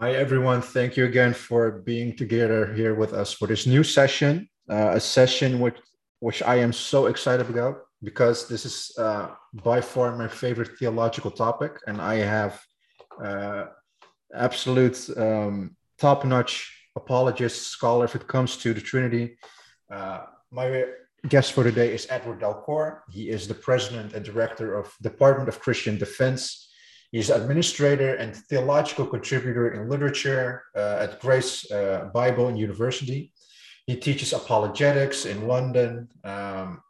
Hi, everyone. Thank you again for being together here with us for this new session, uh, a session which, which I am so excited about because this is uh, by far my favorite theological topic, and I have uh, absolute um, top-notch apologist scholar if it comes to the Trinity. Uh, my guest for today is Edward Dalcour. He is the president and director of Department of Christian Defense He's administrator and theological contributor in literature uh, at Grace uh, Bible University. He teaches apologetics in London. Um,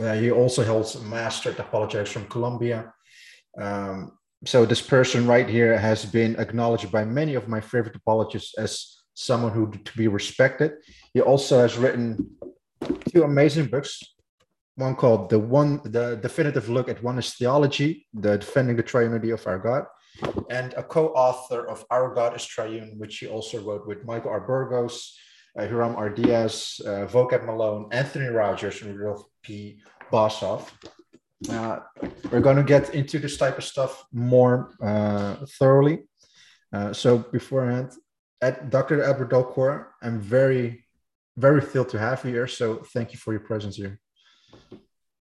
uh, he also holds a master at apologetics from Columbia. Um, so this person right here has been acknowledged by many of my favorite apologists as someone who to be respected. He also has written two amazing books one called the one the definitive look at oneness theology the defending the triunity of our god. And a co-author of our god is triune which he also wrote with michael r. Burgos uh, hiram r. Diaz uh, vocab malone anthony rogers and rudolph p. Boshoff. Uh, we're going to get into this type of stuff more uh, thoroughly. Uh, so beforehand at dr edward dalcour i'm very very thrilled to have you here. So thank you for your presence here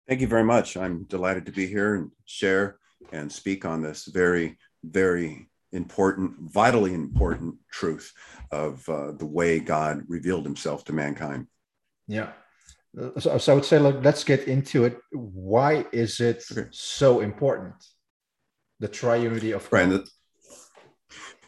Thank you very much. I'm delighted to be here and share and speak on this very, very important, vitally important truth of uh, the way God revealed himself to mankind. Yeah. So, so I would say, like, let's get into it. Why is it okay. so important? The triunity of God. Right.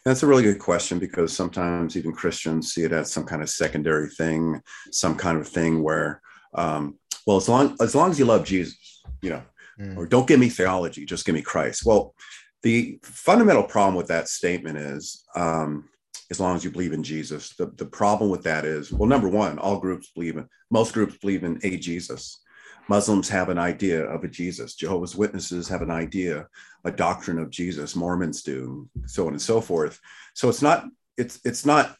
That's a really good question because sometimes even Christians see it as some kind of secondary thing, some kind of thing where um, well, as long as long as you love Jesus, you know, mm. or don't give me theology, just give me Christ. Well, the fundamental problem with that statement is um, as long as you believe in Jesus. The, the problem with that is, well, number one, all groups believe in, most groups believe in a Jesus. Muslims have an idea of a Jesus. Jehovah's Witnesses have an idea, a doctrine of Jesus. Mormons do, so on and so forth. So it's not, it's, it's not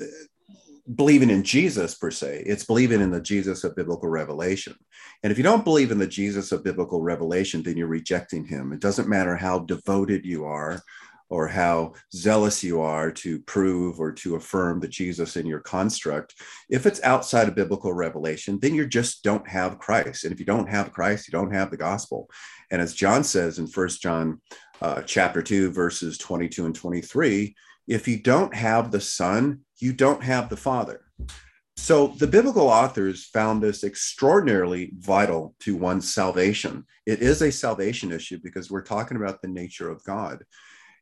believing in Jesus per se, it's believing in the Jesus of biblical revelation. And if you don't believe in the Jesus of biblical revelation, then you're rejecting him. It doesn't matter how devoted you are or how zealous you are to prove or to affirm the Jesus in your construct. If it's outside of biblical revelation, then you just don't have Christ. And if you don't have Christ, you don't have the gospel. And as John says in First John uh, chapter 2, verses 22 and 23, if you don't have the Son, you don't have the Father. So the biblical authors found this extraordinarily vital to one's salvation. It is a salvation issue because we're talking about the nature of God.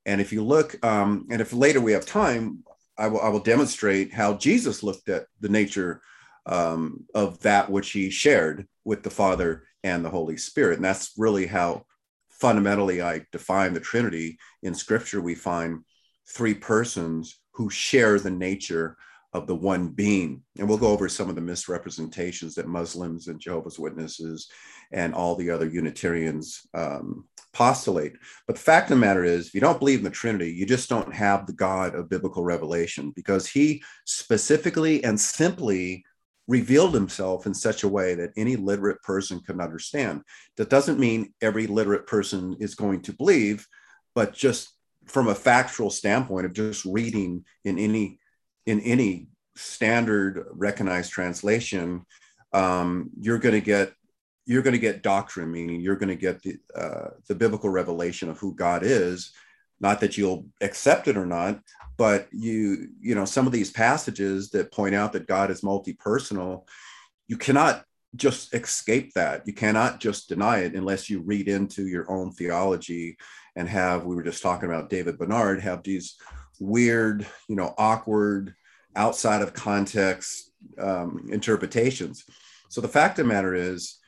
And if you look, um, and if later we have time, I will, I will demonstrate how Jesus looked at the nature um, of that which he shared with the Father and the Holy Spirit. And that's really how fundamentally I define the Trinity. In Scripture, we find three persons who share the nature of the one being. And we'll go over some of the misrepresentations that Muslims and Jehovah's Witnesses and all the other Unitarians um, postulate. But the fact of the matter is, if you don't believe in the Trinity, you just don't have the God of biblical revelation because he specifically and simply revealed himself in such a way that any literate person can understand. That doesn't mean every literate person is going to believe, but just from a factual standpoint of just reading in any in any standard recognized translation, um, you're going to get you're going to get doctrine, meaning you're going to get the uh, the biblical revelation of who God is. Not that you'll accept it or not, but you you know some of these passages that point out that God is multi-personal, you cannot just escape that. You cannot just deny it unless you read into your own theology and have we were just talking about David Bernard have these weird, you know, awkward, outside of context um, interpretations. So the fact of the matter is,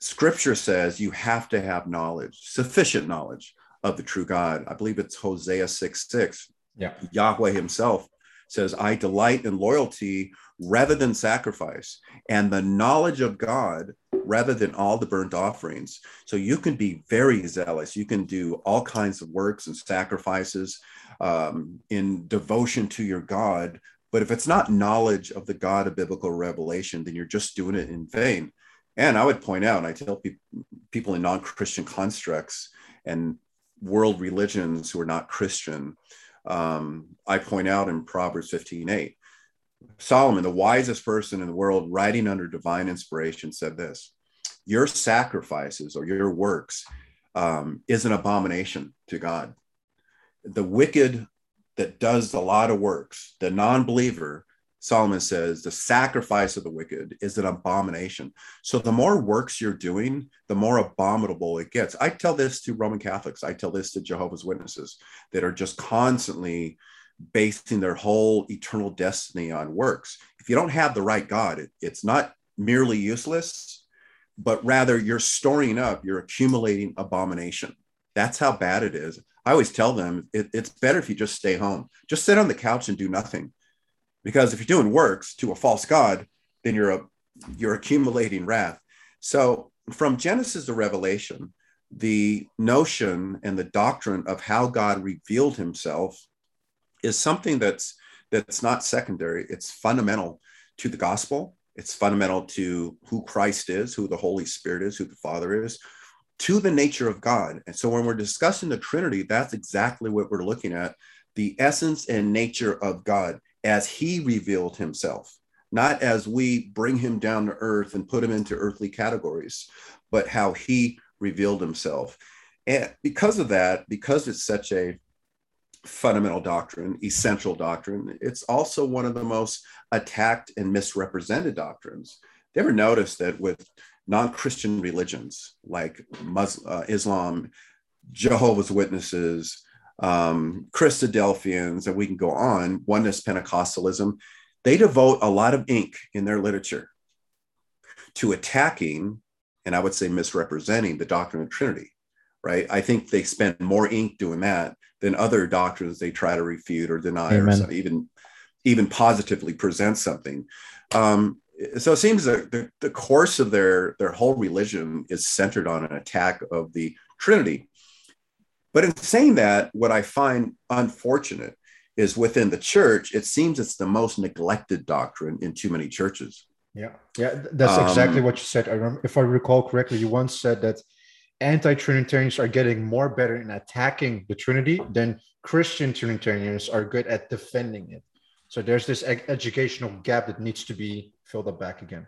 Scripture says you have to have knowledge, sufficient knowledge of the true God. I believe it's Hosea 6 6. Yeah. Yahweh himself says, I delight in loyalty rather than sacrifice, and the knowledge of God rather than all the burnt offerings. So you can be very zealous. You can do all kinds of works and sacrifices um, in devotion to your God. But if it's not knowledge of the God of biblical revelation, then you're just doing it in vain. And I would point out, and I tell pe- people in non Christian constructs and world religions who are not Christian, Um, I point out in Proverbs 15 8, Solomon, the wisest person in the world, writing under divine inspiration, said this Your sacrifices or your works um, is an abomination to God. The wicked that does a lot of works, the non believer, Solomon says, the sacrifice of the wicked is an abomination. So the more works you're doing, the more abominable it gets. I tell this to Roman Catholics, I tell this to Jehovah's Witnesses that are just constantly basing their whole eternal destiny on works. If you don't have the right God, it, it's not merely useless, but rather you're storing up, you're accumulating abomination. That's how bad it is. I always tell them it, it's better if you just stay home, just sit on the couch and do nothing because if you're doing works to a false god then you're a you're accumulating wrath. So from genesis to revelation the notion and the doctrine of how god revealed himself is something that's that's not secondary. It's fundamental to the gospel. It's fundamental to who christ is who the holy spirit is who the father is to the nature of god. And so when we're discussing the trinity that's exactly what we're looking at the essence and nature of god as he revealed himself, not as we bring him down to earth and put him into earthly categories, but how he revealed himself. And because of that, because it's such a fundamental doctrine, essential doctrine, it's also one of the most attacked and misrepresented doctrines. You ever notice that with non-Christian religions like Muslim, uh, Islam, Jehovah's Witnesses, um, Christadelphians, and we can go on, oneness Pentecostalism, they devote a lot of ink in their literature to attacking, and I would say misrepresenting the doctrine of Trinity, right? I think they spend more ink doing that than other doctrines they try to refute or deny Amen. or even, even positively present something. Um, so it seems that the, the course of their, their whole religion is centered on an attack of the Trinity. But in saying that, what I find unfortunate is within the church, it seems it's the most neglected doctrine in too many churches. Yeah, yeah, that's um, exactly what you said. I remember, if I recall correctly, you once said that anti-Trinitarians are getting more better in attacking the Trinity than Christian Trinitarians are good at defending it. So there's this ed- educational gap that needs to be filled up back again.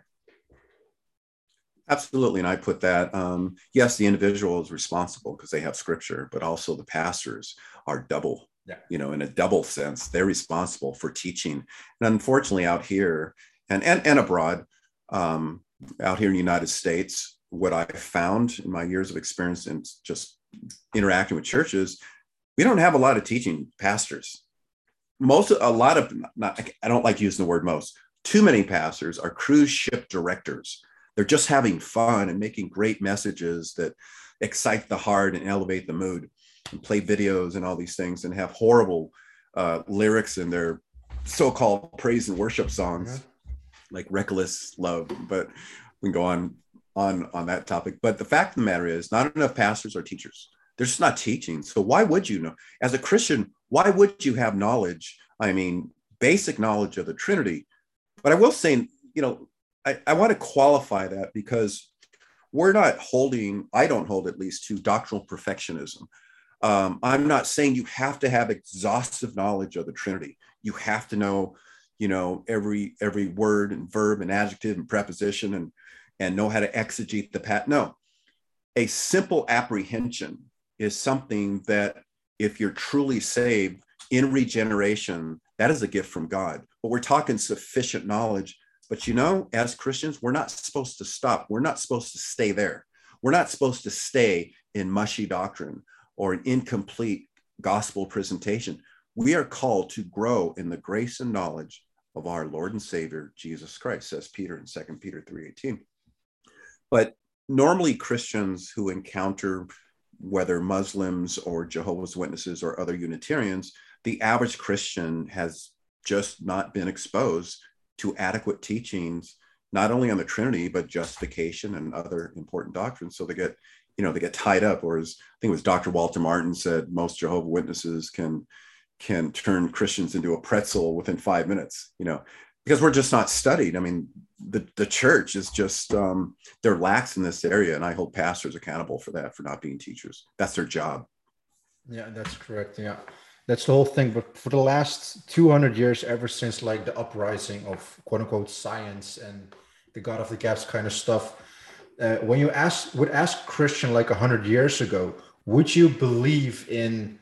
Absolutely. And I put that, um, yes, the individual is responsible because they have scripture, but also the pastors are double, yeah. you know, in a double sense, they're responsible for teaching. And unfortunately, out here and, and, and abroad, um, out here in the United States, what I found in my years of experience in just interacting with churches, we don't have a lot of teaching pastors. Most, a lot of, not, I don't like using the word most, too many pastors are cruise ship directors they're just having fun and making great messages that excite the heart and elevate the mood and play videos and all these things and have horrible uh, lyrics in their so-called praise and worship songs yeah. like reckless love but we can go on on on that topic. But the fact of the matter is not enough pastors or teachers. They're just not teaching. So why would you know? As a christian why would you have knowledge? I mean basic knowledge of the trinity. But i will say you know I, I want to qualify that because we're not holding, I don't hold at least to doctrinal perfectionism. Um, I'm not saying you have to have exhaustive knowledge of the Trinity. You have to know, you know, every every word and verb and adjective and preposition and and know how to exegete the pat. No, a simple apprehension is something that if you're truly saved in regeneration, that is a gift from God. But we're talking sufficient knowledge but you know, as Christians, we're not supposed to stop. We're not supposed to stay there. We're not supposed to stay in mushy doctrine or an incomplete gospel presentation. We are called to grow in the grace and knowledge of our Lord and Savior Jesus Christ, says Peter in 2 Peter 3:18. But normally Christians who encounter whether Muslims or Jehovah's Witnesses or other Unitarians, the average Christian has just not been exposed to adequate teachings, not only on the Trinity, but justification and other important doctrines. So they get, you know, they get tied up. Or as I think it was Dr. Walter Martin said, most Jehovah Witnesses can can turn Christians into a pretzel within five minutes, you know, because we're just not studied. I mean, the, the church is just um, they're lax in this area. And I hold pastors accountable for that, for not being teachers. That's their job. Yeah, that's correct. Yeah. That's the whole thing. But for the last 200 years, ever since like the uprising of quote unquote science and the God of the gaps kind of stuff, uh, when you ask would ask Christian like 100 years ago, would you believe in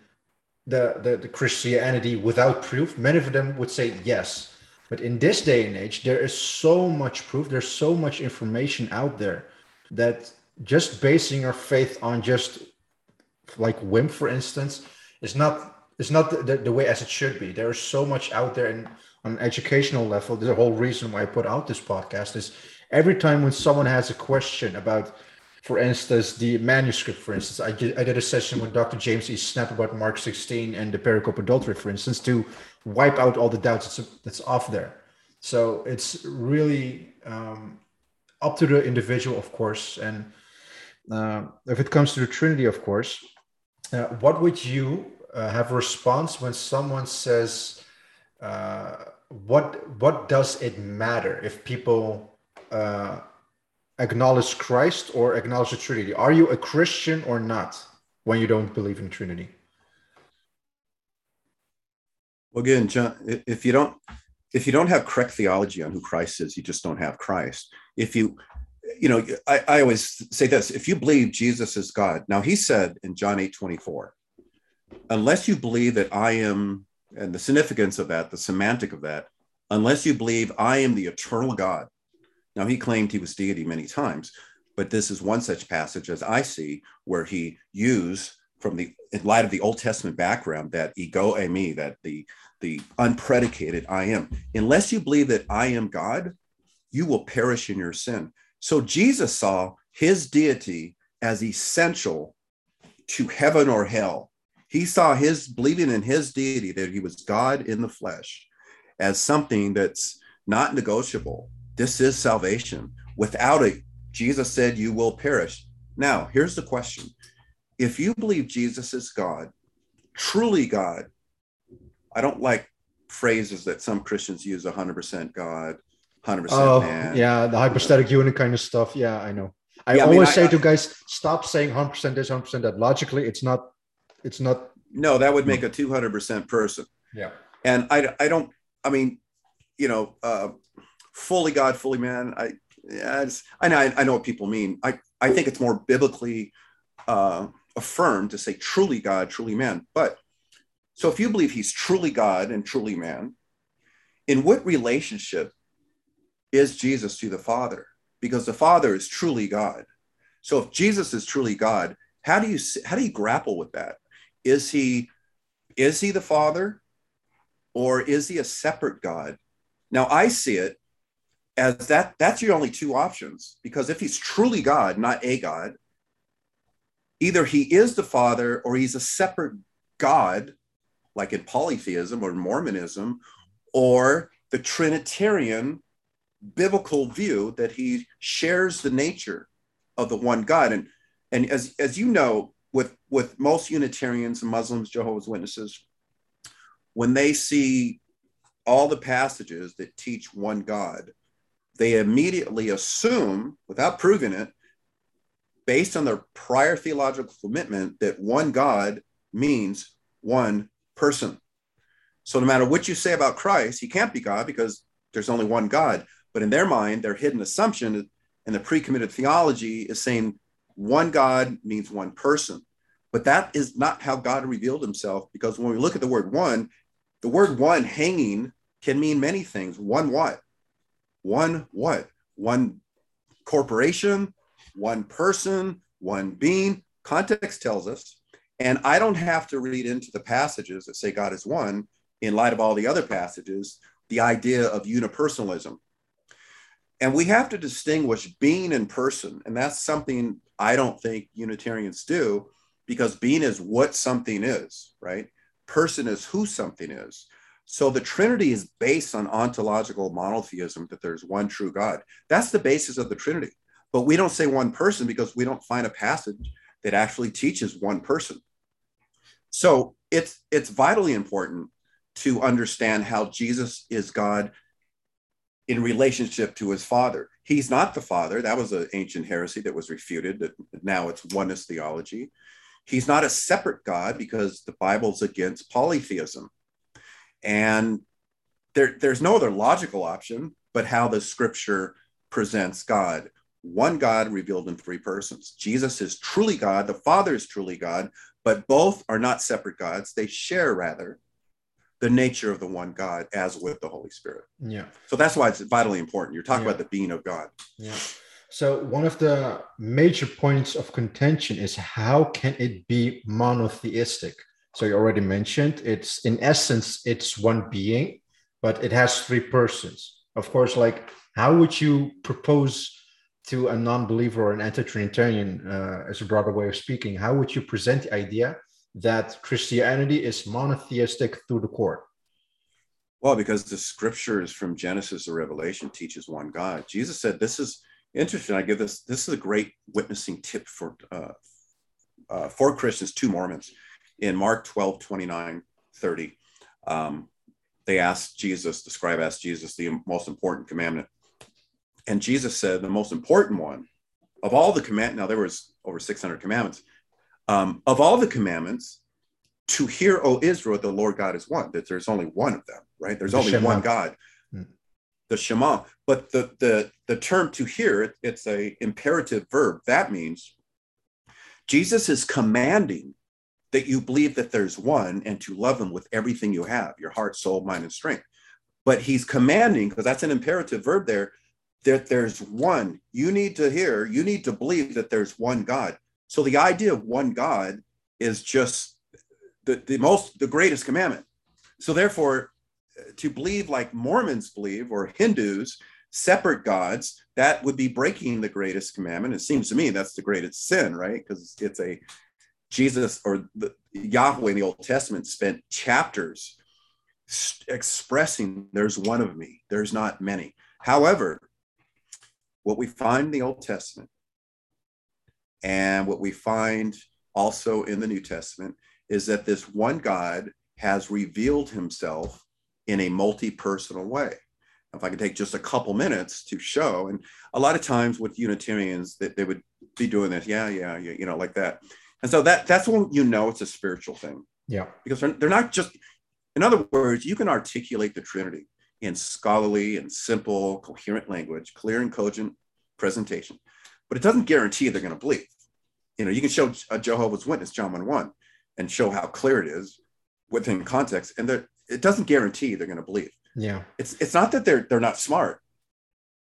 the, the, the Christianity without proof? Many of them would say yes. But in this day and age, there is so much proof, there's so much information out there that just basing your faith on just like whim, for instance, is not it's not the, the, way as it should be. There is so much out there and on an educational level. The whole reason why I put out this podcast is every time when someone has a question about, for instance, the manuscript, for instance, I did, I did a session with Dr. James E. Snapp about Mark 16 and the pericope adulterae, for instance, to wipe out all the doubts that's, that's off there. So it's really um, up to the individual, of course. And uh, if it comes to the Trinity, of course, uh, what would you uh, have a response when someone says, uh, "What what does it matter if people uh, acknowledge Christ or acknowledge the Trinity? Are you a Christian or not when you don't believe in Trinity?" Well, again, John, if you don't if you don't have correct theology on who Christ is, you just don't have Christ. If you you know, I, I always say this if you believe Jesus is God, now he said in John 8 24, unless you believe that I am, and the significance of that, the semantic of that, unless you believe I am the eternal God. Now, he claimed he was deity many times, but this is one such passage as I see where he used from the in light of the Old Testament background that ego eimi, that the the unpredicated I am. Unless you believe that I am God, you will perish in your sin. So Jesus saw his deity as essential to heaven or hell. He saw his believing in his deity, that he was God in the flesh, as something that's not negotiable. This is salvation. Without it, Jesus said, You will perish. Now, here's the question if you believe Jesus is God, truly God, I don't like phrases that some Christians use 100% God, 100% oh, man. Yeah, the hypostatic union kind of stuff. Yeah, I know. I yeah, always I mean, say I, to guys, stop saying 100% this, 100% that. Logically, it's not it's not no that would make a 200% person yeah and i i don't i mean you know uh fully god fully man i yeah, I know I know what people mean. I I think it's more biblically uh, affirmed to say truly God, truly man. But so if you believe he's truly God and truly man, in what relationship is Jesus to the Father? Because the Father is truly God. So if Jesus is truly God, how do you how do you grapple with that? Is he is he the father or is he a separate god? Now i see it as that that's your only two options because if he's truly god not a god either he is the father or he's a separate god like in polytheism or mormonism or the trinitarian biblical view that he shares the nature of the one god. And and as as you know with most Unitarians and Muslims, Jehovah's Witnesses, when they see all the passages that teach one God, they immediately assume, without proving it, based on their prior theological commitment, that one God means one person. So no matter what you say about Christ, he can't be God because there's only one God. But in their mind, their hidden assumption and the pre-committed theology is saying one God means one person. But that is not how God revealed himself because when we look at the word one, the word one hanging can mean many things. One what? One what? One corporation, one person, one being. Context tells us. And I don't have to read into the passages that say God is one in light of all the other passages, the idea of unipersonalism. And we have to distinguish being and person. And that's something I don't think Unitarians do because being is what something is, right? Person is who something is. So the Trinity is based on ontological monotheism that there's one true God. That's the basis of the Trinity. But we don't say one person because we don't find a passage that actually teaches one person. So it's it's vitally important to understand how Jesus is God in relationship to his father. He's not the father. That was an ancient heresy that was refuted. That now it's oneness theology. He's not a separate God because the Bible's against polytheism. And there, there's no other logical option but how the scripture presents God. One God revealed in three persons. Jesus is truly God, the Father is truly God, but both are not separate gods. They share, rather, the nature of the one God as with the Holy Spirit. Yeah. So that's why it's vitally important. You're talking Yeah. about the being of God. Yeah. So one of the major points of contention is how can it be monotheistic? So you already mentioned it's in essence it's one being, but it has three persons. Of course, like how would you propose to a non-believer or an anti-Trinitarian, uh, as a broader way of speaking, how would you present the idea that Christianity is monotheistic through the core? Well, because the scriptures from Genesis to Revelation teaches one God. Jesus said, "This is interesting." I give this. This is a great witnessing tip for uh, uh, for Christians to Mormons. In Mark 12, 29, 30, um, they asked Jesus, the scribe asked Jesus the most important commandment. And Jesus said, the most important one of all the command. Now there was over 600 commandments. Um, of all the commandments, to hear, O Israel, the Lord God is one. That there's only one of them, right? There's The only one God. The Shema. But the the the term to hear, it- it's a imperative verb. That means Jesus is commanding that you believe that there's one and to love him with everything you have, your heart, soul, mind, and strength. But he's commanding, because that's an imperative verb there, that there's one. You need to hear, you need to believe that there's one God. So the idea of one God is just the, the most the greatest commandment. So therefore, to believe like Mormons believe or Hindus, separate gods, that would be breaking the greatest commandment. It seems to me that's the greatest sin, right? Because it's a Jesus or the Yahweh in the Old Testament spent chapters expressing there's one of me, there's not many. However, what we find in the Old Testament and what we find also in the New Testament is that this one God has revealed himself in a multi personal way. If I could take just a couple minutes to show, and a lot of times with Unitarians, that they would be doing this, yeah, yeah, yeah, you know, like that. And so that that's when you know it's a spiritual thing Yeah. because they're, they're not just, in other words, you can articulate the Trinity in scholarly and simple, coherent language, clear and cogent presentation, but it doesn't guarantee they're going to believe. You know, you can show a uh, Jehovah's Witness, John 1 1, and show how clear it is within context, and they're- it doesn't guarantee they're going to believe. Yeah. It's it's not that they're they're not smart,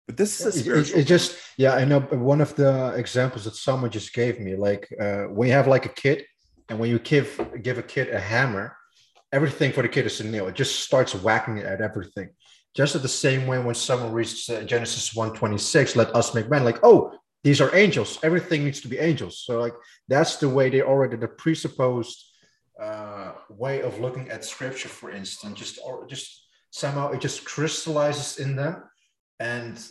but this is a It- it, it just yeah i know one of the examples that someone just gave me like uh, when you have like a kid and when you give give a kid a hammer everything for the kid is a nail. It just starts whacking at everything. Just at the same way when someone reads uh, genesis 126 let us make man like oh these are angels. Everything needs to be angels. So like that's the way they already the presupposed uh, way of looking at scripture for instance just or just somehow it just crystallizes in them and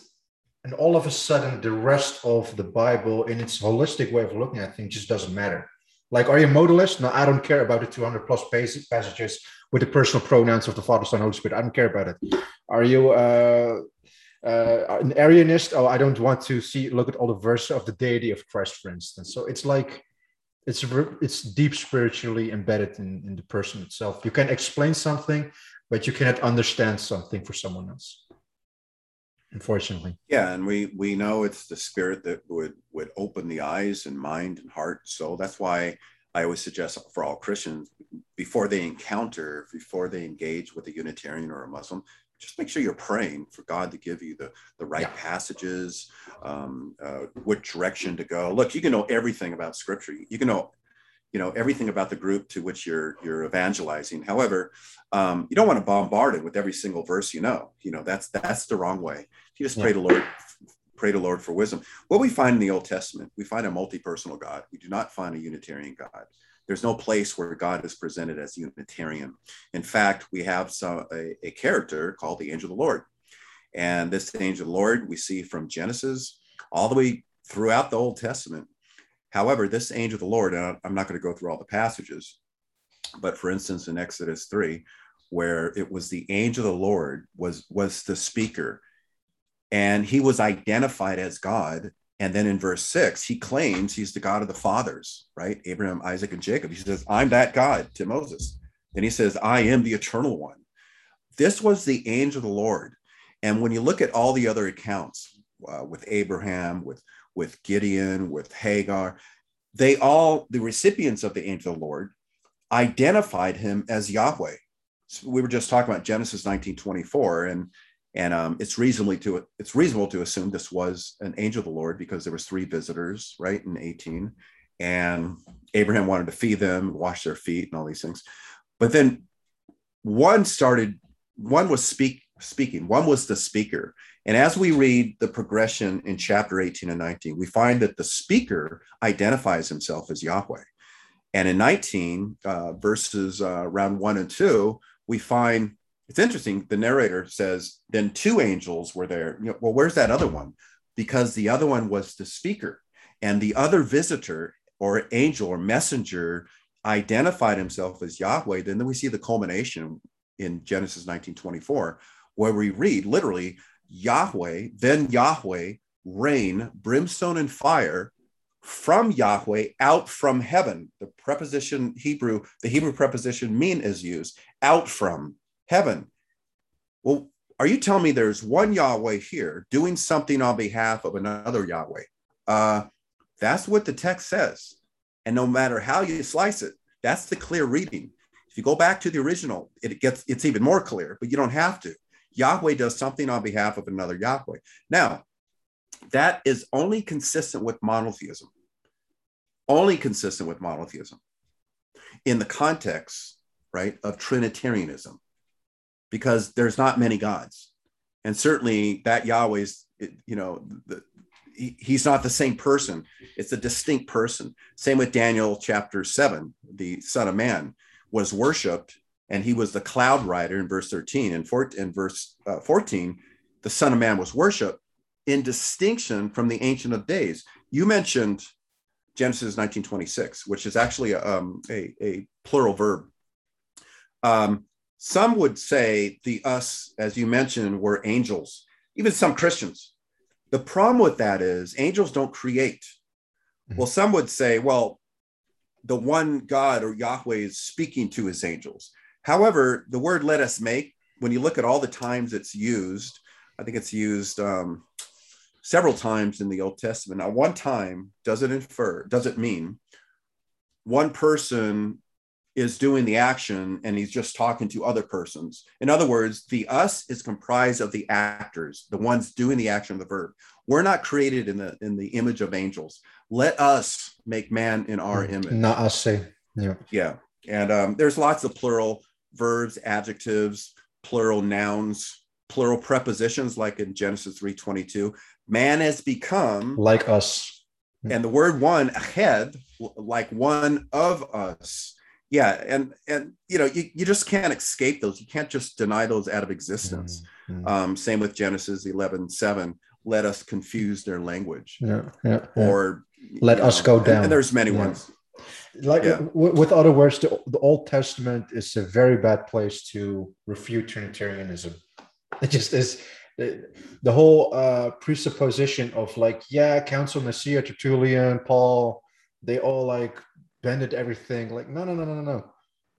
and all of a sudden the rest of the bible in its holistic way of looking at things just doesn't matter. Like are you modalist? No i don't care about the 200 plus pas- passages with the personal pronouns of the father son holy spirit. I don't care about it. Are you uh, uh, an arianist? Oh i don't want to see look at all the verses of the deity of christ for instance. So it's like it's it's deep spiritually embedded in, in the person itself you can explain something but you cannot understand something for someone else unfortunately Yeah, and we we know it's the spirit that would would open the eyes and mind and heart. So that's why I always suggest for all Christians before they encounter, before they engage with a Unitarian or a Muslim, just make sure you're praying for God to give you the the right Yeah. passages, um, uh, what direction to go. Look, you can know everything about Scripture. You can know you know everything about the group to which you're you're evangelizing. However um, you don't want to bombard it with every single verse you know. You know that's that's the wrong way. You just pray to lord pray to lord for wisdom. What we find in the old testament we find a multi-personal god. We do not find a unitarian god there's no place where god is presented as unitarian. In fact we have some a, a character called the angel of the lord. And this angel of the lord we see from genesis all the way throughout the old testament. However, this angel of the Lord, and I'm not going to go through all the passages, but for instance, in Exodus 3, where it was the angel of the Lord was was the speaker, and he was identified as God And then in verse six, he claims he's the God of the fathers, right? Abraham, Isaac, and Jacob. He says, I'm that God to Moses. Then he says, I am the eternal one. This was the angel of the Lord. And when you look at all the other accounts uh, with Abraham, with, with Gideon, with Hagar, they all, the recipients of the angel of the Lord, identified him as Yahweh. So we were just talking about Genesis 19:24, and and um, it's reasonably to it's reasonable to assume this was an angel of the Lord because there was three visitors, right, in 18, and Abraham wanted to feed them, wash their feet, and all these things. But then one started, one was speak speaking, one was the speaker. And as we read the progression in chapter 18 and 19, we find that the speaker identifies himself as Yahweh. And in 19, uh, verses uh, around one and two, we find it's interesting. The narrator says, then two angels were there. You know, well, where's that other one? Because the other one was the speaker, and the other visitor or angel or messenger identified himself as Yahweh. Then, then we see the culmination in Genesis 19:24, where we read literally, Yahweh, then Yahweh rain brimstone and fire from Yahweh out from heaven. The preposition Hebrew, the Hebrew preposition mean is used out from heaven. Well, are you telling me there's one Yahweh here doing something on behalf of another Yahweh? Uh, that's what the text says. And no matter how you slice it, that's the clear reading. If you go back to the original, it gets it's even more clear, but you don't have to. Yahweh does something on behalf of another Yahweh. Now, that is only consistent with monotheism only consistent with monotheism in the context, right, of Trinitarianism, because there's not many gods. And certainly that Yahweh's, you know, the, he, he's not the same person. It's a distinct person. Same with Daniel chapter seven, the Son of Man was worshiped, and he was the cloud rider in verse 13. And four, in verse uh, 14, the Son of Man was worshiped in distinction from the Ancient of Days. You mentioned Genesis 1926, which is actually a, um, a, a plural verb. Um, some would say the us, as you mentioned, were angels, even some Christians. The problem with that is angels don't create. Mm-hmm. Well, some would say, well, the one God or Yahweh is speaking to his angels. However, the word let us make, when you look at all the times it's used, I think it's used um, several times in the Old Testament. Now, one time does it infer, does it mean one person is doing the action and he's just talking to other persons. In other words, the us is comprised of the actors, the ones doing the action of the verb. We're not created in the in the image of angels. Let us make man in our image. Not us say. Yeah. Yeah. And um, there's lots of plural verbs, adjectives, plural nouns, plural prepositions like in Genesis 3:22 man has become like us and the word one ahead like one of us yeah and and you know you, you just can't escape those. You can't just deny those out of existence. Mm-hmm. um, same with genesis 11 7 let us confuse their language. Yeah, yeah, or let us know, go down and, and there's many yeah. ones. Like yeah. w- with other words the, the old testament is a very bad place to refute trinitarianism. It just is the, the whole uh, presupposition of like, yeah, Council Nicaea, Tertullian, Paul, they all like bended everything. Like, no, no, no, no, no.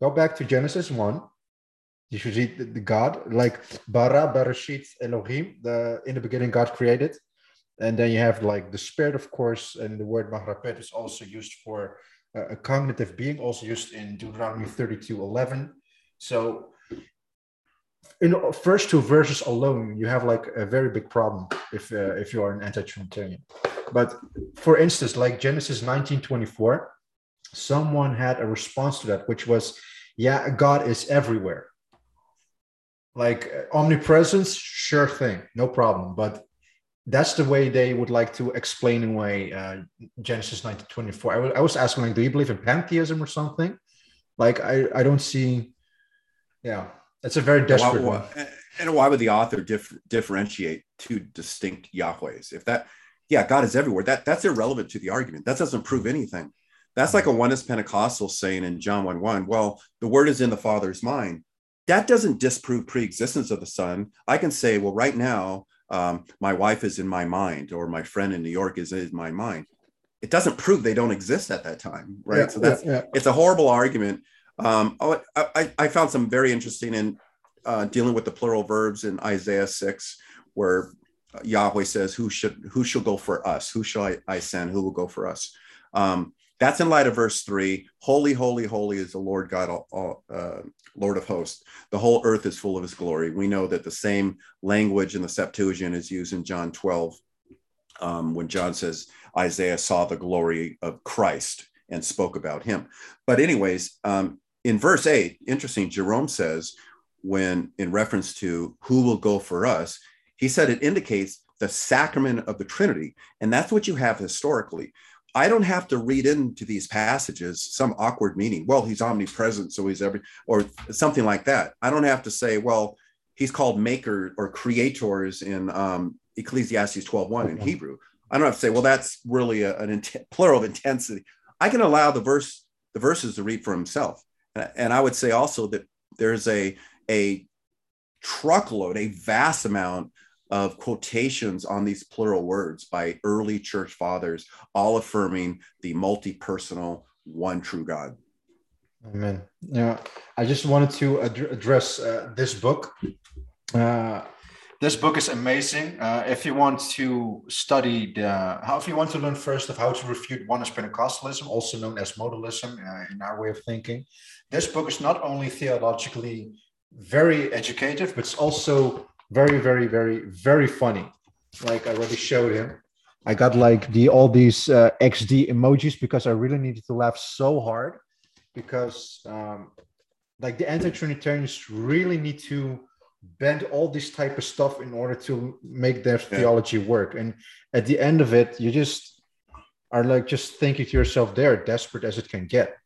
Go back to Genesis 1. You should read the, the God, like Bara, Bereshit, Elohim, the in the beginning God created. And then you have like the spirit, of course, and the word Mahrapet is also used for uh, a cognitive being, also used in Deuteronomy 32 11. So in the first two verses alone, you have like a very big problem if uh, if you are an anti-Trinitarian. But for instance, like Genesis 19:24, someone had a response to that, which was, "Yeah, God is everywhere." Like uh, omnipresence, sure thing, no problem. But that's the way they would like to explain away uh, Genesis 19:24. I, w- I was asking, like, do you believe in pantheism or something? Like, I I don't see, yeah that's a very desperate why, one. And why would the author dif- differentiate two distinct Yahwehs? If that, yeah, God is everywhere. That that's irrelevant to the argument. That doesn't prove anything. That's like a oneness Pentecostal saying in John 1 1, well, the word is in the Father's mind. That doesn't disprove pre-existence of the Son. I can say, well, right now, um, my wife is in my mind or my friend in New York is in my mind. It doesn't prove they don't exist at that time, right? Yeah, so that's yeah, yeah. it's a horrible argument. Um, oh, I, I, I found some very interesting in uh, dealing with the plural verbs in Isaiah six, where Yahweh says, "Who should who shall go for us? Who shall I, I send? Who will go for us?" Um, that's in light of verse three. Holy, holy, holy is the Lord God, all, all, uh, Lord of hosts. The whole earth is full of His glory. We know that the same language in the Septuagint is used in John twelve, um, when John says Isaiah saw the glory of Christ and spoke about Him. But anyways, um, in verse eight, interesting. Jerome says when in reference to who will go for us, he said it indicates the sacrament of the Trinity. And that's what you have historically. I don't have to read into these passages some awkward meaning. Well, he's omnipresent, so he's every, or something like that. I don't have to say, well, he's called maker or creators in um, Ecclesiastes 12.1 in Hebrew. I don't have to say, well, that's really a, an int- plural of intensity. I can allow the verse, the verses to read for himself. And, and I would say also that there's a, a truckload, a vast amount of quotations on these plural words by early church fathers, all affirming the multi personal, one true God. Amen. Yeah, I just wanted to ad- address uh, this book. Uh, this book is amazing. Uh, if you want to study the, how, if you want to learn first of how to refute oneness Pentecostalism, also known as modalism uh, in our way of thinking, this book is not only theologically very educative, but it's also very, very, very, very funny. Like I already showed him. I got like the all these uh, XD emojis because I really needed to laugh so hard because um, like the anti-Trinitarians really need to bend all this type of stuff in order to make their yeah. theology work. And at the end of it, you just are like just thinking to yourself, they're desperate as it can get.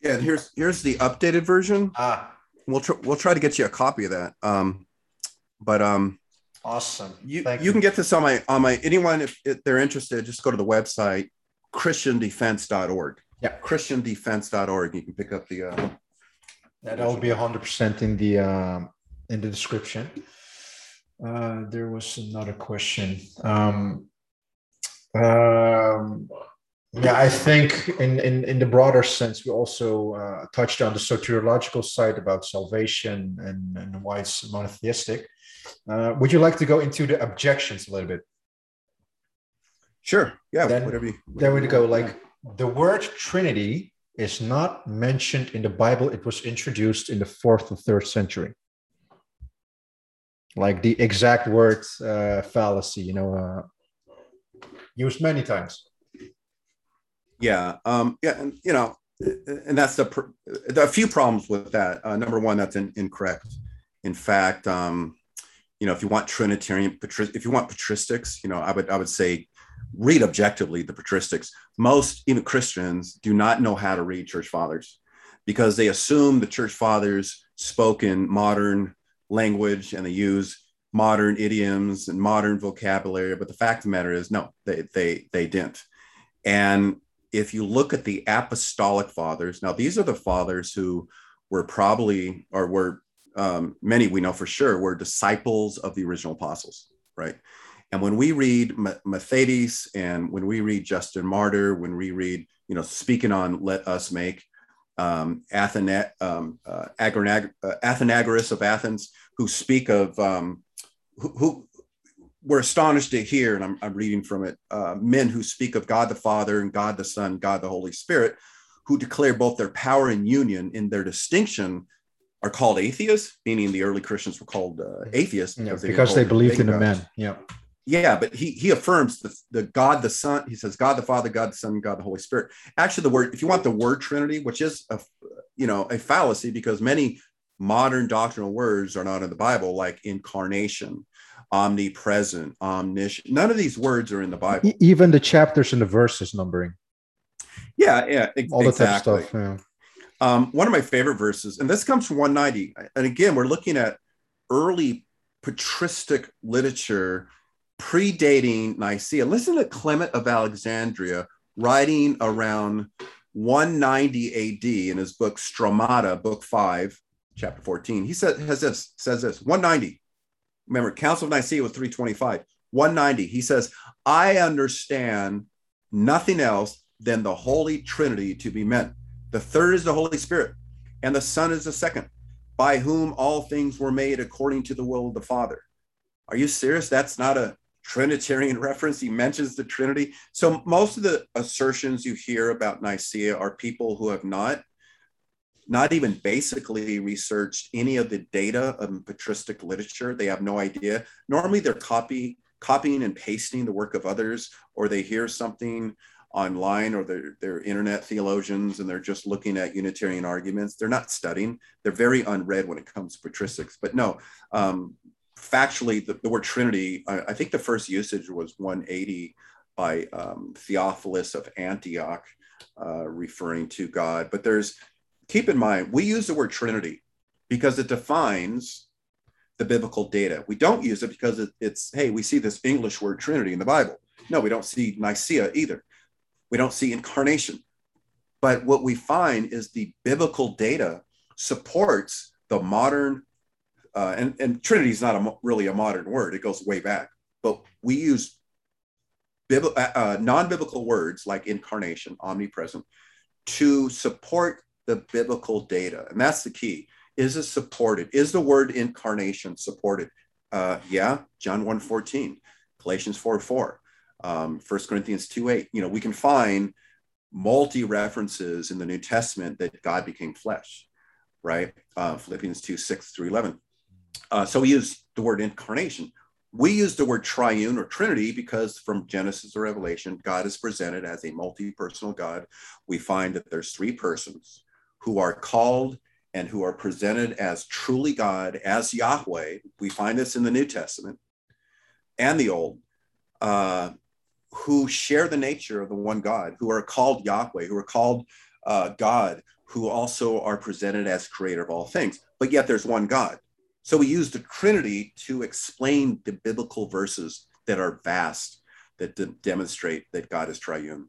Yeah, here's here's the updated version. Ah, we'll tr- we'll try to get you a copy of that. Um, but um, awesome. You you, you can get this on my on my anyone if, if they're interested, just go to the website christiandefense.org. Yeah, christiandefense.org. You can pick up the. Uh, that will be hundred percent in the uh, in the description. Uh, there was another question. Um, um, yeah, I think in, in, in the broader sense, we also uh, touched on the soteriological side about salvation and, and why it's monotheistic. Uh, would you like to go into the objections a little bit? Sure. Yeah. Then, whatever you, whatever there we go. Like the word Trinity is not mentioned in the Bible. It was introduced in the fourth or third century. Like the exact word uh, fallacy, you know, uh, used many times. Yeah, um, yeah, and you know, and that's the are a few problems with that. Uh, number one, that's in, incorrect. In fact, um, you know, if you want Trinitarian, if you want patristics, you know, I would I would say read objectively the patristics. Most even Christians do not know how to read church fathers because they assume the church fathers spoke in modern language and they use modern idioms and modern vocabulary. But the fact of the matter is, no, they they they didn't. And if you look at the apostolic fathers, now these are the fathers who were probably, or were um, many we know for sure, were disciples of the original apostles, right? And when we read Methodius and when we read Justin Martyr, when we read, you know, speaking on Let Us Make, um, Athena, um, uh, uh, Athenagoras of Athens, who speak of um, who, who, we're astonished to hear, and I'm, I'm reading from it, uh, men who speak of God the Father and God the Son, God the Holy Spirit, who declare both their power and union in their distinction are called atheists, meaning the early Christians were called uh, atheists because, they, because they believed in a man. Yeah. Yeah, but he he affirms the, the God the Son. He says God the Father, God the Son, God the Holy Spirit. Actually, the word if you want the word Trinity, which is a you know a fallacy because many modern doctrinal words are not in the Bible, like incarnation, omnipresent, omniscient. None of these words are in the Bible. Even the chapters and the verses numbering. Yeah, yeah, ex- all the exactly. stuff. Yeah. Um, one of my favorite verses, and this comes from 190. And again, we're looking at early patristic literature predating Nicaea. Listen to Clement of Alexandria writing around 190 AD in his book Stromata, book five, chapter 14. He said, has this, says this 190 remember, Council of Nicaea was 325. 190, he says, I understand nothing else than the Holy Trinity to be meant. The third is the Holy Spirit, and the Son is the second, by whom all things were made according to the will of the Father. Are you serious? That's not a Trinitarian reference. He mentions the Trinity. So most of the assertions you hear about Nicaea are people who have not not even basically researched any of the data of patristic literature. They have no idea. Normally they're copy copying and pasting the work of others, or they hear something online or they're, they're internet theologians and they're just looking at Unitarian arguments. They're not studying. They're very unread when it comes to patristics. But no, um, factually, the, the, word Trinity, I, I, think the first usage was 180 by um, Theophilus of Antioch, uh, referring to God. But there's, keep in mind, we use the word Trinity because it defines the biblical data. We don't use it because it, it's, hey, we see this English word Trinity in the Bible. No, we don't see Nicaea either. We don't see incarnation. But what we find is the biblical data supports the modern, uh, and, and Trinity is not a, really a modern word, it goes way back. But we use bib- uh, uh non biblical words like incarnation, omnipresent, to support the biblical data. And that's the key. Is it supported? Is the word incarnation supported? Uh, yeah, John 1 14, Galatians 4 4, um, 1 Corinthians 2 8. You know, we can find multi references in the New Testament that God became flesh, right? Uh, Philippians 2 6 through 11. Uh, so we use the word incarnation. We use the word triune or Trinity because from Genesis to Revelation, God is presented as a multi personal God. We find that there's three persons who are called and who are presented as truly God, as Yahweh. We find this in the New Testament and the Old, uh, who share the nature of the one God, who are called Yahweh, who are called uh, God, who also are presented as creator of all things. But yet there's one God. So we use the Trinity to explain the biblical verses that are vast, that de- demonstrate that God is triune.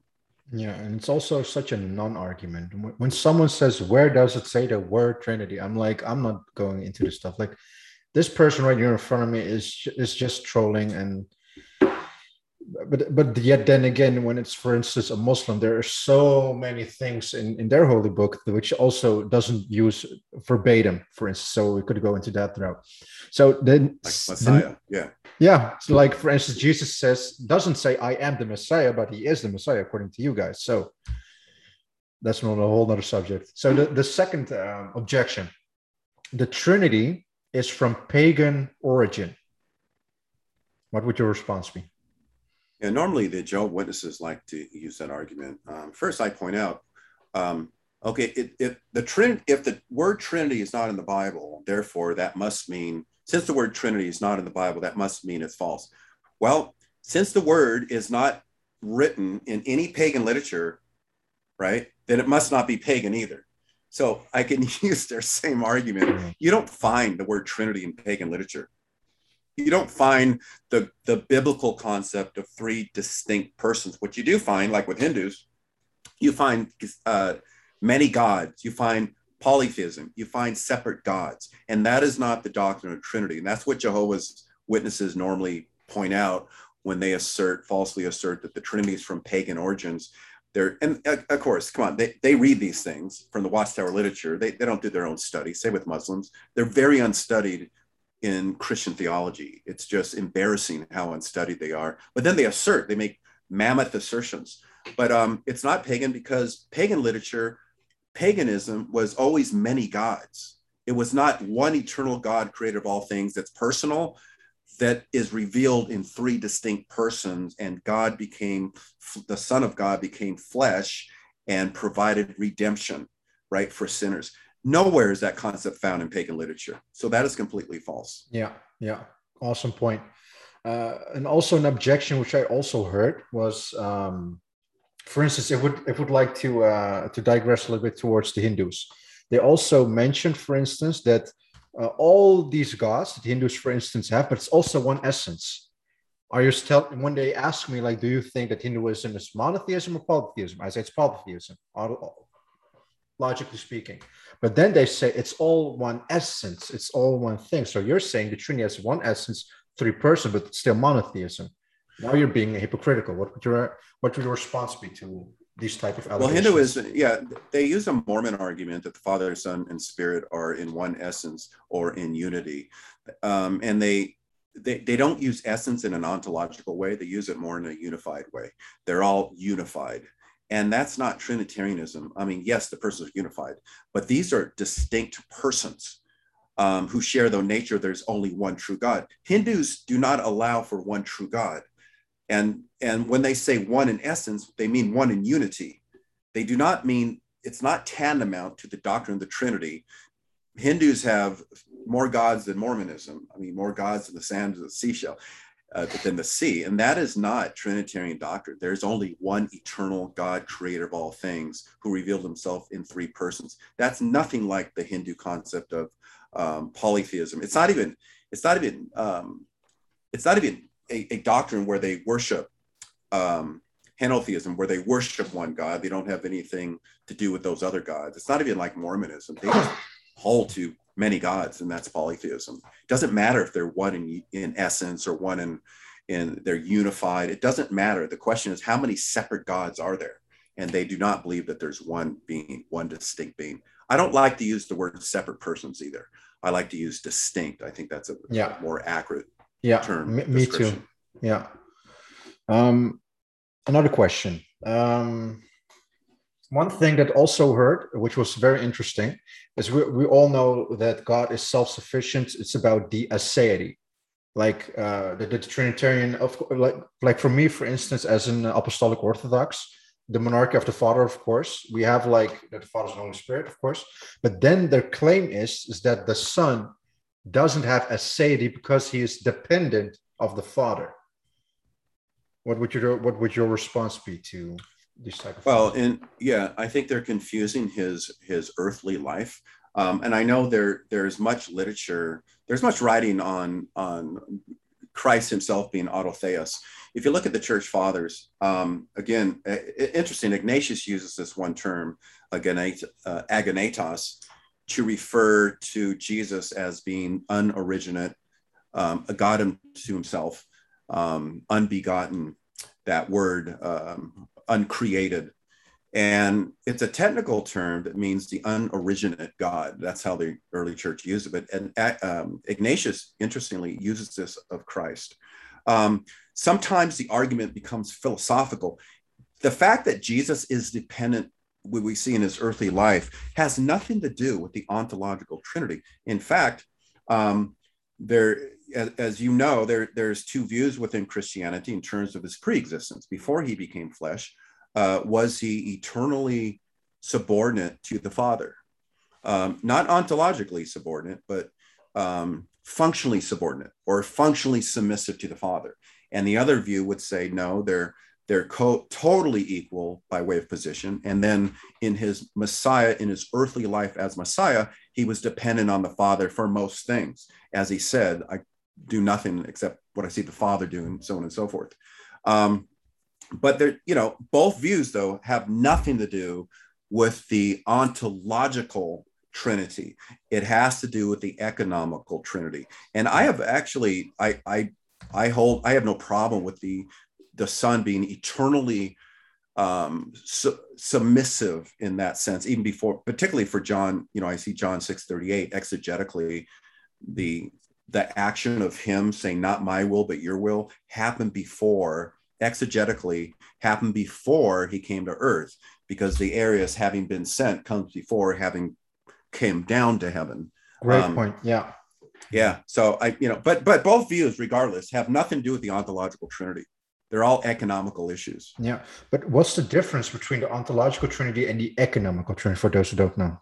Yeah, and it's also such a non-argument. When someone says, "Where does it say the word Trinity?" I'm like, I'm not going into this stuff. Like, this person right here in front of me is is just trolling, and but but yet then again, when it's for instance a Muslim, there are so many things in in their holy book which also doesn't use verbatim. For instance, so we could go into that route. So then, like Messiah, yeah yeah. So like for instance, Jesus says doesn't say I am the Messiah, but he is the Messiah according to you guys. So that's not a whole other subject. So the, the second uh, objection, the Trinity is from pagan origin. What would your response be? Yeah, normally the Jehovah Witnesses like to use that argument. Um, first, I point out, um, okay, it, the Trin- if the word Trinity is not in the Bible, therefore that must mean since the word Trinity is not in the Bible, that must mean it's false. Well, since the word is not written in any pagan literature, right, then it must not be pagan either. So I can use their same argument. You don't find the word Trinity in pagan literature. You don't find the, the biblical concept of three distinct persons. What you do find, like with Hindus, you find uh, many gods. You find polytheism. You find separate gods. And that is not the doctrine of Trinity. And that's what Jehovah's Witnesses normally point out when they assert, falsely assert that the Trinity is from pagan origins. They're, and uh, of course, come on, they, they read these things from the Watchtower literature. They, they don't do their own study, say with Muslims. They're very unstudied in Christian theology. It's just embarrassing how unstudied they are. But then they assert, they make mammoth assertions. But um, it's not pagan because pagan literature paganism was always many gods. It was not one eternal God, creator of all things, that's personal, that is revealed in three distinct persons. And God became, the Son of God became flesh and provided redemption, right, for sinners. Nowhere is that concept found in pagan literature. So that is completely false. Yeah, yeah. Awesome point. Uh, and also an objection which I also heard was um, for instance, if would if would like to uh, to digress a little bit towards the Hindus, they also mentioned, for instance, that uh, all these gods that Hindus, for instance, have, but it's also one essence. Are you still when they ask me like, do you think that Hinduism is monotheism or polytheism? I say it's polytheism. logically speaking. But then they say it's all one essence, it's all one thing. So you're saying the Trinity has one essence, three person, but still monotheism. Now you're being hypocritical. What would your what would your response be to these type of well hinduism yeah they use a mormon argument that the father son and spirit are in one essence or in unity. Um, and they, they they don't use essence in an ontological way. They use it more in a unified way. They're all unified. And that's not trinitarianism. I mean yes the persons are unified but these are distinct persons um, who share the nature. There's only one true god. Hindus do not allow for one true god and, and when they say one in essence, they mean one in unity. They do not mean it's not tantamount to the doctrine of the Trinity. Hindus have more gods than Mormonism. I mean, more gods than the sands of the seashell, uh, than the sea. And that is not Trinitarian doctrine. There's only one eternal God, creator of all things, who revealed himself in three persons. That's nothing like the Hindu concept of um, polytheism. It's not even, it's not even, um, it's not even a, a doctrine where they worship um, henotheism, where they worship one God. They don't have anything to do with those other gods. It's not even like Mormonism. They just hold to many gods, and that's polytheism. It doesn't matter if they're one in, in essence or one in in they're unified. It doesn't matter. The question is how many separate gods are there? And they do not believe that there's one being, one distinct being. I don't like to use the word separate persons either. I like to use distinct. I think that's a yeah. more accurate yeah term me, me too. yeah. Um another question. Um one thing that also heard which was very interesting is we, we all know that god is self-sufficient. It's about the aseity. Like uh the, the trinitarian of like like for me for instance as an apostolic orthodox the monarchy of the father of course we have like the father and holy spirit of course. But then their claim is is that the son doesn't have a aseity because he is dependent of the father. What would your what would your response be to this type of well and yeah i think they're confusing his his earthly life. Um, and i know there there's much literature there's much writing on on christ himself being autotheos if you look at the church fathers um, again interesting ignatius uses this one term agonat, uh, agonatos to refer to Jesus as being unoriginate, um, a God unto himself, um, unbegotten, that word, um, uncreated. And it's a technical term that means the unoriginate God. That's how the early church used it. But and, um, Ignatius, interestingly, uses this of Christ. Um, sometimes the argument becomes philosophical. The fact that Jesus is dependent what we see in his earthly life has nothing to do with the ontological trinity. In fact, um, there, as, you know, there, there's two views within Christianity in terms of his pre-existence. Before he became flesh, uh, was he eternally subordinate to the Father? Um, not ontologically subordinate, but um, functionally subordinate or functionally submissive to the Father. And the other view would say, no, they're they're co- totally equal by way of position. And then in his Messiah, in his earthly life as Messiah, he was dependent on the Father for most things. As he said, I do nothing except what I see the Father doing, so on and so forth. Um, but there, you know, both views though have nothing to do with the ontological Trinity. It has to do with the economical Trinity. And I have actually, I, I I hold I have no problem with the the son being eternally um, su- submissive in that sense, even before, particularly for John, you know, I see John 6 38 exegetically, the the action of him saying, not my will, but your will, happened before, exegetically, happened before he came to earth, because the aorist having been sent comes before having came down to heaven. Great um, point. Yeah. Yeah. So I, you know, but but both views, regardless, have nothing to do with the ontological trinity. They're all economical issues. Yeah. But what's the difference between the ontological trinity and the economical trinity for those who don't know?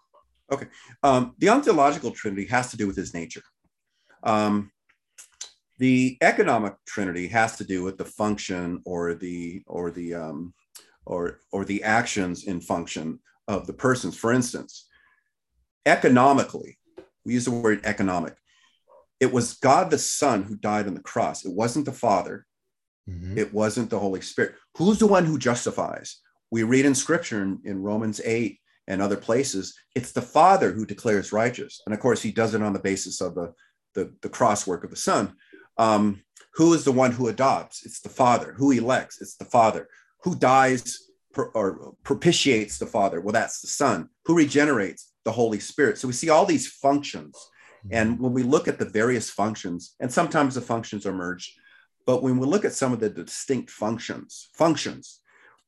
Okay. Um, the ontological trinity has to do with his nature. Um, the economic trinity has to do with the function or the or the um, or or the actions in function of the persons. For instance, economically, we use the word economic. It was God the Son who died on the cross. It wasn't the Father. Mm-hmm. It wasn't the Holy Spirit. Who's the one who justifies? We read in scripture in, in Romans 8 and other places, it's the Father who declares righteous. And of course, he does it on the basis of the, the, the cross work of the Son. Um, who is the one who adopts? It's the Father. Who elects? It's the Father. Who dies or propitiates the Father? Well, that's the Son. Who regenerates? The Holy Spirit. So we see all these functions. And when we look at the various functions, and sometimes the functions are merged, but when we look at some of the distinct functions, functions,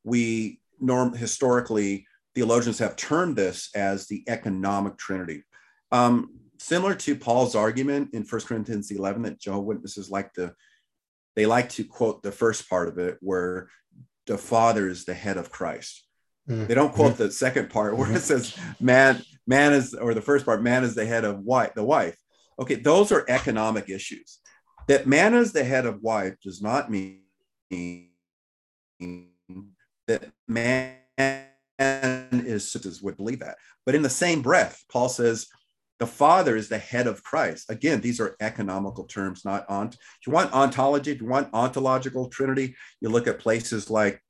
we norm historically theologians have termed this as the economic trinity. Um, similar to Paul's argument in 1 Corinthians 11 that Jehovah Witnesses like to, they like to quote the first part of it where the Father is the head of Christ. Mm-hmm. They don't quote the second part where it says man, man is, or the first part, man is the head of wife, the wife. Okay, those are economic issues. That man is the head of wife does not mean that man is would believe that. But in the same breath, Paul says the Father is the head of Christ. Again, these are economical terms, not ont. You want ontology, if you want ontological trinity, you look at places like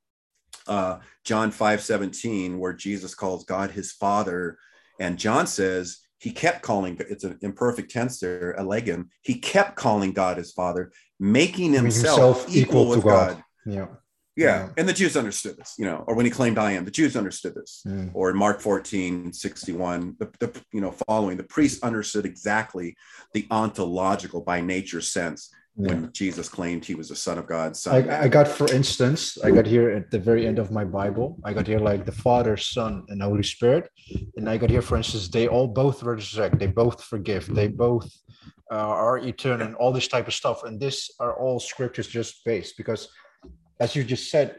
uh, John 5 17, where Jesus calls God his Father. And John says he kept calling, it's an imperfect tense there, a elegen. He kept calling God his Father, making himself, himself equal, equal, with God. God. Yeah. Yeah. And the Jews understood this, you know, or when he claimed I am, the Jews understood this. Mm. Or in Mark 14, 61, the, the, you know, following, the priests understood exactly the ontological by nature sense yeah. When Jesus claimed he was the son of God. Son I, I, got, for instance, I got here at the very end of my Bible, I got here like the Father, Son, and Holy Spirit. And I got here, for instance, they all both resurrect, they both forgive, they both uh, are eternal, and all this type of stuff. And this are all scriptures just based because as you just said,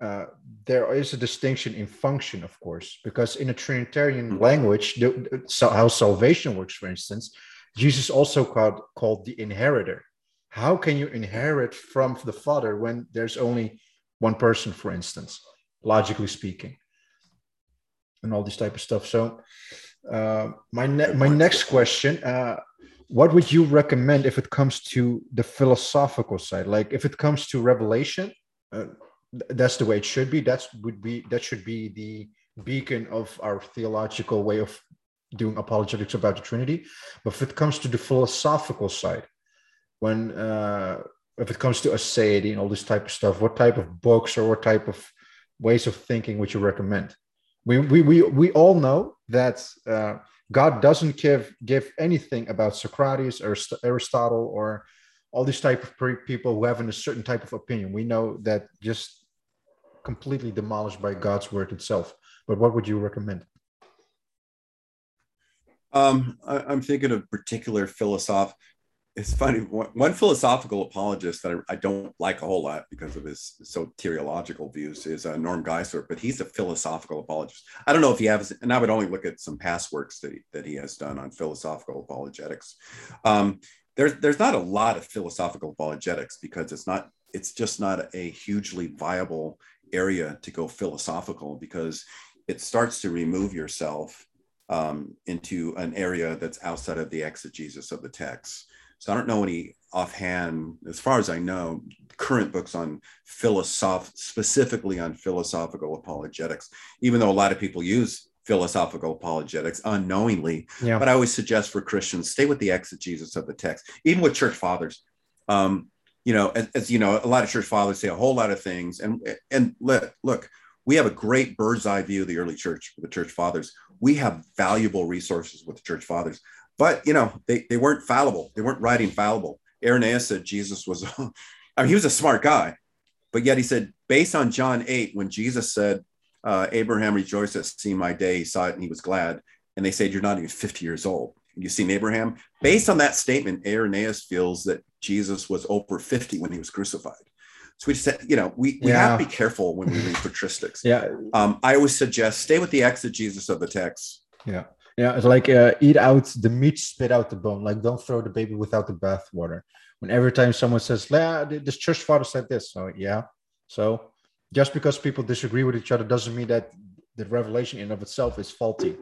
uh, there is a distinction in function, of course, because in a Trinitarian mm-hmm. language, the, so how salvation works, for instance, Jesus also called, called the inheritor. How can you inherit from the Father when there's only one person, for instance, logically speaking, and all this type of stuff? So, uh, my ne- my next question: uh, What would you recommend if it comes to the philosophical side? Like, if it comes to revelation, uh, that's the way it should be. That's would be that should be the beacon of our theological way of doing apologetics about the Trinity. But if it comes to the philosophical side, when uh, if it comes to aseity and all this type of stuff, what type of books or what type of ways of thinking would you recommend? We we we, we all know that uh, God doesn't give give anything about Socrates or Aristotle or all these type of people who have a certain type of opinion. We know that just completely demolished by God's word itself. But what would you recommend? Um, I, am thinking of particular philosoph. It's funny. One, philosophical apologist that I, I, don't like a whole lot because of his soteriological views is uh, Norm Geisler, but he's a philosophical apologist. I don't know if he has, and I would only look at some past works that he, that he has done on philosophical apologetics. Um, there's there's not a lot of philosophical apologetics because it's not it's just not a hugely viable area to go philosophical because it starts to remove yourself um, into an area that's outside of the exegesis of the text. So I don't know any offhand, as far as I know, current books on philosoph specifically on philosophical apologetics, even though a lot of people use philosophical apologetics unknowingly. Yeah. But I always suggest for Christians stay with the exegesis of the text, even with church fathers. Um, you know, as, as, you know, a lot of church fathers say a whole lot of things, and and look, look, we have a great bird's eye view of the early church, the church fathers. We have valuable resources with the church fathers, but you know, they they weren't fallible. They weren't writing fallible. Irenaeus said Jesus was, I mean, he was a smart guy, but yet he said, based on John 8, when Jesus said, uh, Abraham rejoiced at seeing my day. He saw it and he was glad. And they said, You're not even 50 years old. you've seen Abraham? Based on that statement, Irenaeus feels that Jesus was over 50 when he was crucified. So we just said, you know, we, we yeah. have to be careful when we read patristics. yeah. Um, I always suggest stay with the exegesis of the text. Yeah. Yeah. It's like uh, eat out the meat, spit out the bone. Like don't throw the baby without the bathwater. When every time someone says, yeah, this church father said this. So yeah. So just because people disagree with each other doesn't mean that the revelation in of itself is faulty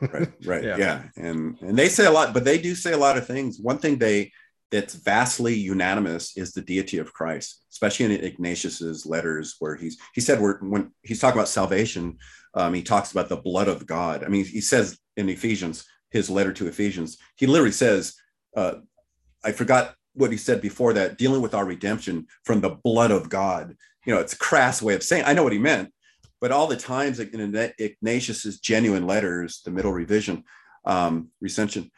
right right yeah. yeah. and and they say a lot but they do say a lot of things one thing they that's vastly unanimous is the deity of Christ, especially in Ignatius's letters, where he's he said when he's talking about salvation, um, he talks about the blood of God. I mean, he says in Ephesians, his letter to Ephesians, he literally says, uh, I forgot what he said before that, dealing with our redemption from the blood of God. You know, it's a crass way of saying. I know what he meant, but all the times in Ignatius's genuine letters, the middle revision, um, recension,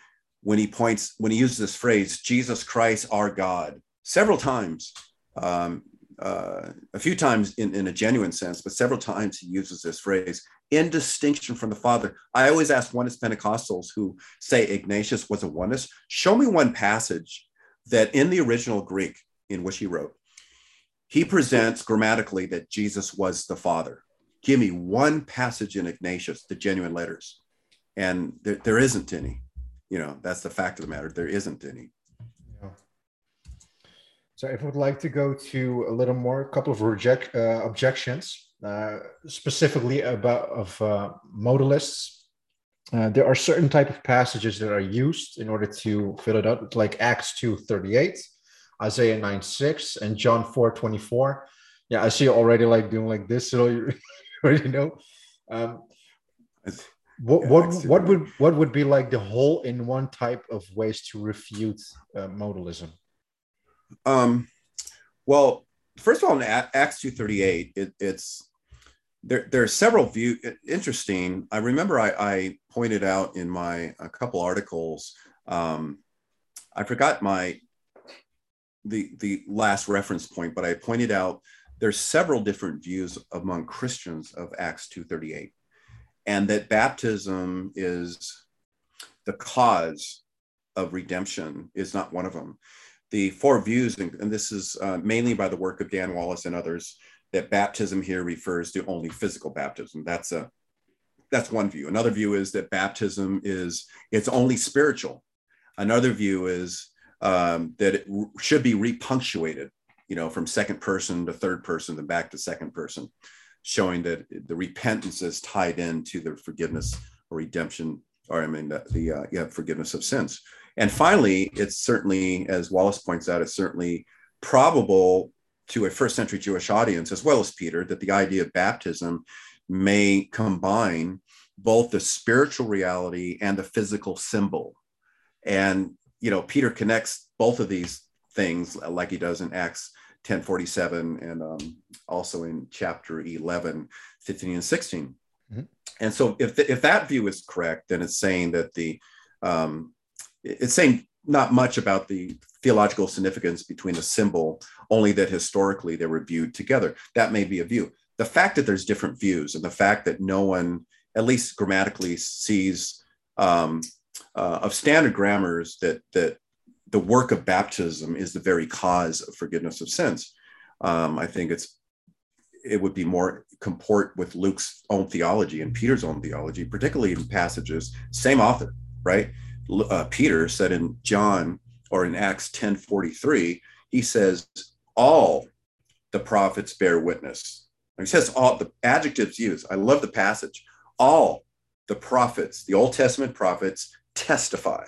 when he points, when he uses this phrase, Jesus Christ, our God, several times, um, uh, a few times in, in a genuine sense, but several times he uses this phrase in distinction from the Father. I always ask oneness Pentecostals who say Ignatius was a oneness, show me one passage that in the original Greek in which he wrote, he presents grammatically that Jesus was the Father. Give me one passage in Ignatius, the genuine letters. And there, there isn't any you know that's the fact of the matter. There isn't any. Yeah. so if I would like to go to a little more a couple of reject uh, objections uh, specifically about of uh, modalists uh, there are certain type of passages that are used in order to fill it out like acts 2 38 isaiah 9 6 and john 4 24 yeah i see you already like doing like this so you already know. Um, what what what would what would be like the whole in one type of ways to refute uh, modalism? Um, well, first of all, in Acts two thirty eight, it, it's there. There are several view. Interesting. I remember I, I pointed out in my a couple articles. Um, I forgot my the the last reference point, but I pointed out there's several different views among Christians of Acts two thirty eight and that baptism is the cause of redemption is not one of them. The four views, and this is uh, mainly by the work of Dan Wallace and others, that baptism here refers to only physical baptism. That's a that's one view. Another view is that baptism is it's only spiritual. Another view is um, that it should be repunctuated, you know, from second person to third person, then back to second person showing that the repentance is tied into the forgiveness or redemption, or I mean, the, the uh, yeah, forgiveness of sins. And finally, it's certainly, as Wallace points out, it's certainly probable to a first century Jewish audience, as well as Peter, that the idea of baptism may combine both the spiritual reality and the physical symbol. And, you know, Peter connects both of these things like he does in Acts 1047 and um, also in chapter 11 15 and 16 mm-hmm. and so if, the, if that view is correct then it's saying that the um, it's saying not much about the theological significance between the symbol only that historically they were viewed together. That may be a view. The fact that there's different views and the fact that no one at least grammatically sees um, uh, of standard grammars that that the work of baptism is the very cause of forgiveness of sins. Um, I think it's it would be more comport with Luke's own theology and Peter's own theology, particularly in passages, same author, right? Uh, Peter said in John or in Acts 10 43, he says, All the prophets bear witness. He says all the adjectives used. I love the passage. All the prophets, the Old Testament prophets, testify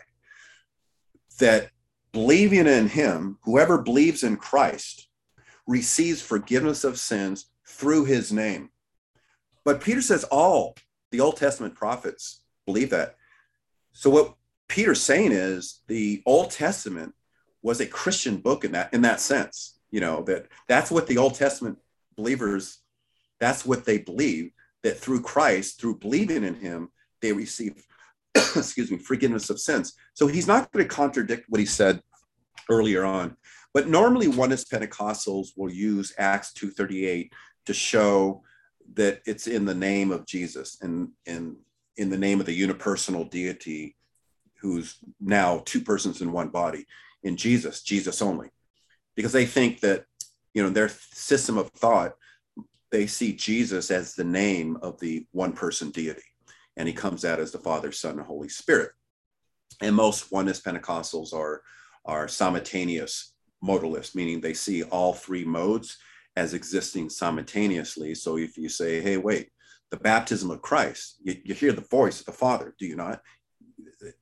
that believing in him, whoever believes in Christ receives forgiveness of sins through his name. But Peter says all the Old Testament prophets believe that. So what Peter's saying is the Old Testament was a Christian book in that in that sense. You know that that's what the Old Testament believers that's what they believe that through Christ, through believing in him, they receive excuse me, forgiveness of sins. So he's not going to contradict what he said earlier on. But normally oneness Pentecostals will use Acts 2.38 to show that it's in the name of Jesus and, and in the name of the unipersonal deity who's now two persons in one body in Jesus, Jesus only. Because they think that, you know, their system of thought, they see Jesus as the name of the one person deity and he comes out as the Father, Son, and Holy Spirit. And most oneness Pentecostals are, are simultaneous modalists, meaning they see all three modes as existing simultaneously. So if you say, hey, wait, the baptism of Christ, you, you hear the voice of the Father, do you not?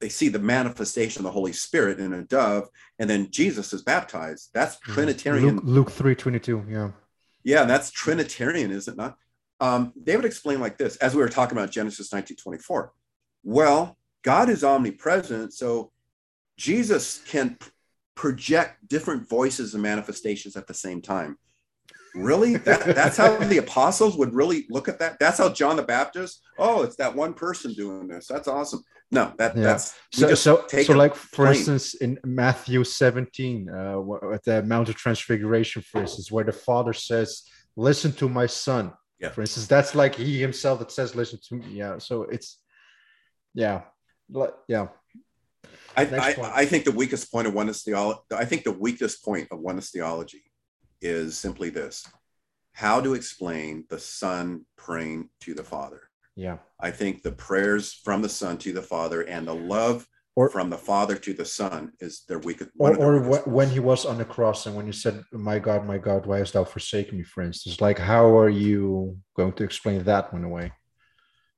they see the manifestation of the Holy Spirit in a dove, and then Jesus is baptized. That's mm-hmm. Trinitarian. Luke, Luke three twenty two. Yeah. Yeah, that's Trinitarian, is it not? Um, they would explain like this, as we were talking about Genesis nineteen twenty four. Well, God is omnipresent, so Jesus can project different voices and manifestations at the same time. Really? That, that's how the apostles would really look at that. That's how John the Baptist. Oh, it's that one person doing this. That's awesome. No, that yeah. that's so. So, so like for plain. instance, in Matthew 17, uh, at the Mount of Transfiguration, for instance, where the Father says, "Listen to my Son." Yeah. For instance, that's like He Himself that says, "Listen to me." Yeah. So it's, yeah, yeah. I, I, I, think the weakest point of oneness theology, I think the weakest point of oneness theology is simply this how to explain the Son praying to the Father. Yeah. I think the prayers from the Son to the Father and the love or, from the Father to the Son is their weakest. Or, or weakest when he was on the cross and when he said, My God, my God, why hast thou forsaken me, for instance? Like, how are you going to explain that one away?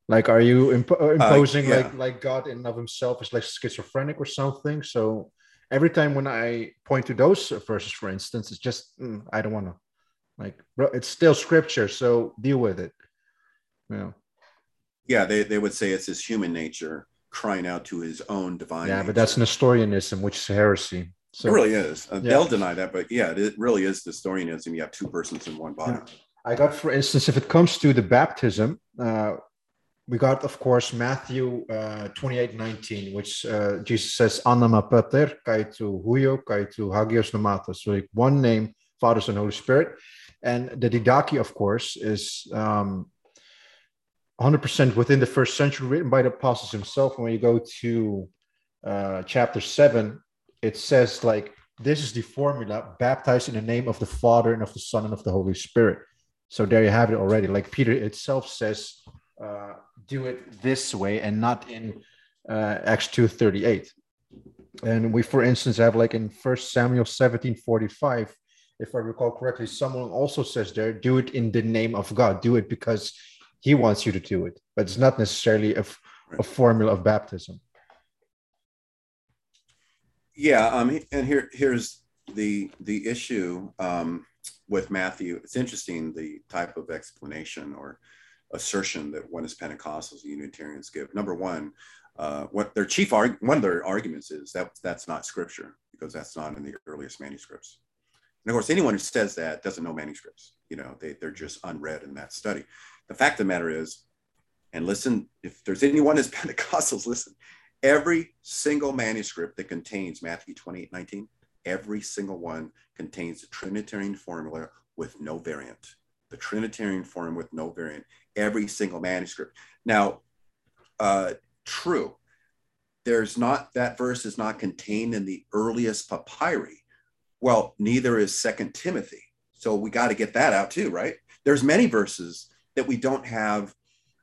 Like, are you imp- uh, imposing uh, yeah. like like God in of himself is like schizophrenic or something? So every time when I point to those verses, for instance, it's just mm, I don't want to. Like, bro, it's still scripture, so deal with it. yeah. Yeah, they, they would say it's his human nature crying out to his own divine. Yeah, nature. but that's Nestorianism, which is heresy. So, it really is. Uh, yeah. They'll deny that, but yeah, it really is Nestorianism. You have two persons in one body. Yeah. I got, for instance, if it comes to the baptism, uh, we got, of course, Matthew uh, 28 19, which uh, Jesus says, Anama Pater, Kaitu Huyo, Kaitu Hagios Nomata. So, like one name, Father, Son, Holy Spirit. And the Didache, of course, is um, 100% within the first century, written by the apostles himself. When you go to uh, chapter 7, it says, like, this is the formula baptized in the name of the Father and of the Son and of the Holy Spirit. So there you have it already. Like Peter itself says, uh, do it this way and not in uh, Acts 2.38. And we, for instance, have like in First Samuel 17.45 if I recall correctly, someone also says there, do it in the name of God. Do it because he wants you to do it. But it's not necessarily a, a formula of baptism. Yeah, um, and here here's the the issue um, with Matthew. It's interesting the type of explanation or assertion that one is Pentecostals and Unitarians give. Number one, uh, what their chief arg- one of their arguments is that that's not scripture because that's not in the earliest manuscripts. And of course, anyone who says that doesn't know manuscripts. You know, they, they're just unread in that study. The fact of the matter is, and listen, if there's anyone as Pentecostals, listen, every single manuscript that contains Matthew 28, 19, every single one contains the Trinitarian formula with no variant. The Trinitarian form with no variant every single manuscript. Now, uh, true, there's not that verse is not contained in the earliest papyri. Well, neither is Second Timothy. So we got to get that out too, right? There's many verses that we don't have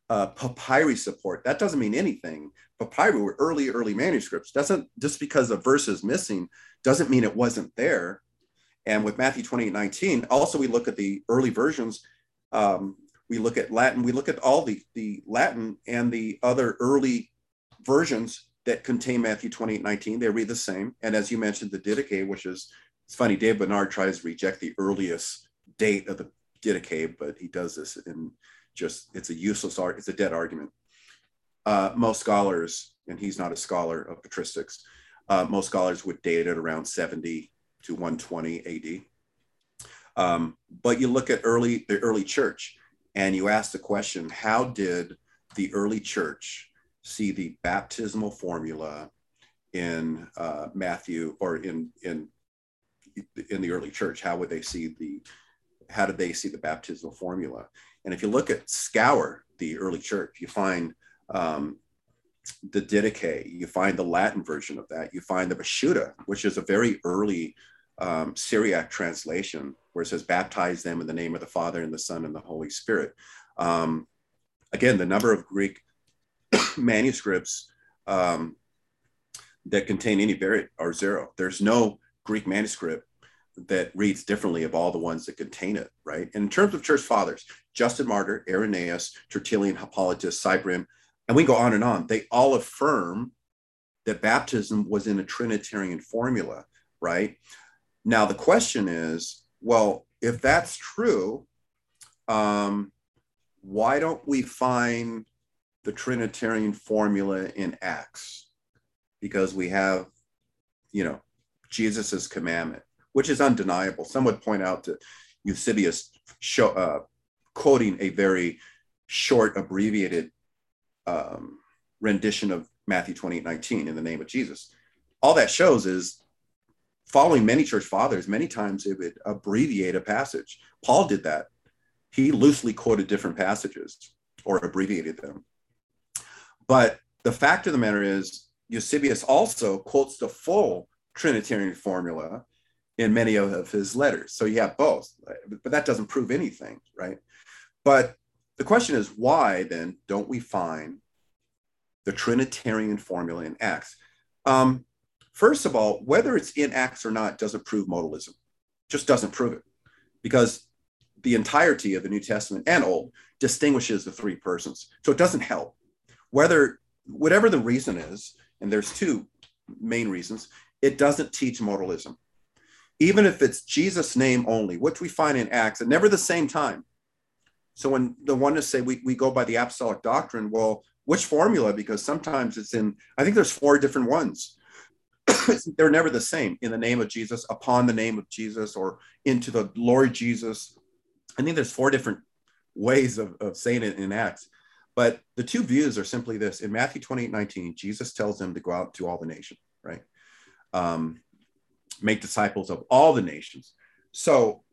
uh, papyri support. That doesn't mean anything. Papyri were early, early manuscripts. Doesn't just because a verse is missing doesn't mean it wasn't there. And with Matthew 28, 19, also we look at the early versions. Um, we look at Latin, we look at all the, the Latin and the other early versions that contain Matthew 28, 19. They read the same. And as you mentioned, the Didache, which is, it's funny, Dave Bernard tries to reject the earliest date of the Didache, but he does this in just, it's a useless art, it's a dead argument. Uh, most scholars, and he's not a scholar of patristics, uh, most scholars would date it around 70 to 120 AD. Um, but you look at early the early church, and you ask the question how did the early church see the baptismal formula in uh, matthew or in in in the early church how would they see the how did they see the baptismal formula and if you look at scour the early church you find um, the Didache, you find the Latin version of that, you find the Peshitta, which is a very early um, Syriac translation where it says, baptize them in the name of the Father and the Son and the Holy Spirit. Um, again, the number of Greek manuscripts um, that contain any variant are zero. There's no Greek manuscript that reads differently of all the ones that contain it, right? And in terms of church fathers, Justin Martyr, Irenaeus, Tertullian, Hippolytus, Cyprian, and we go on and on. They all affirm that baptism was in a Trinitarian formula, right? Now, the question is well, if that's true, um, why don't we find the Trinitarian formula in Acts? Because we have, you know, Jesus's commandment, which is undeniable. Some would point out to Eusebius show, uh, quoting a very short, abbreviated um, rendition of Matthew 28 19 in the name of Jesus. All that shows is following many church fathers, many times it would abbreviate a passage. Paul did that. He loosely quoted different passages or abbreviated them. But the fact of the matter is, Eusebius also quotes the full Trinitarian formula in many of his letters. So you have both, but that doesn't prove anything, right? But the question is, why then don't we find the Trinitarian formula in Acts? Um, first of all, whether it's in Acts or not doesn't prove modalism, just doesn't prove it, because the entirety of the New Testament and Old distinguishes the three persons. So it doesn't help. Whether whatever the reason is, and there's two main reasons, it doesn't teach modalism. Even if it's Jesus' name only, which we find in Acts at never the same time. So when the one to say we, we go by the apostolic doctrine, well, which formula? Because sometimes it's in, I think there's four different ones. They're never the same in the name of Jesus, upon the name of Jesus, or into the Lord Jesus. I think there's four different ways of, of saying it in Acts. But the two views are simply this in Matthew 28 19, Jesus tells them to go out to all the nation, right? Um, make disciples of all the nations. So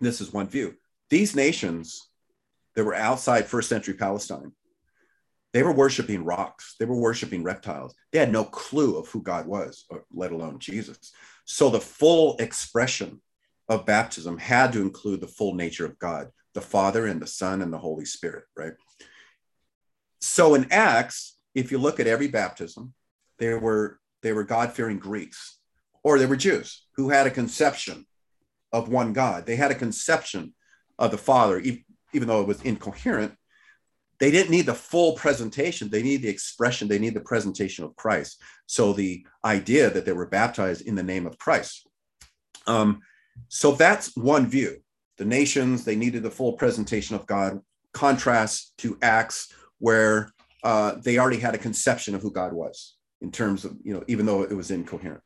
this is one view. These nations that were outside first century Palestine, they were worshiping rocks, they were worshiping reptiles. They had no clue of who God was, let alone Jesus. So the full expression of baptism had to include the full nature of God, the Father and the Son and the Holy Spirit, right? So in Acts, if you look at every baptism, they were they were God-fearing Greeks or they were Jews who had a conception of one God. They had a conception of the Father, even though it was incoherent. They didn't need the full presentation. They need the expression. They need the presentation of Christ. So the idea that they were baptized in the name of Christ. Um, so that's one view. The nations, they needed the full presentation of God. Contrast to Acts, where uh, they already had a conception of who God was in terms of, you know, even though it was incoherent.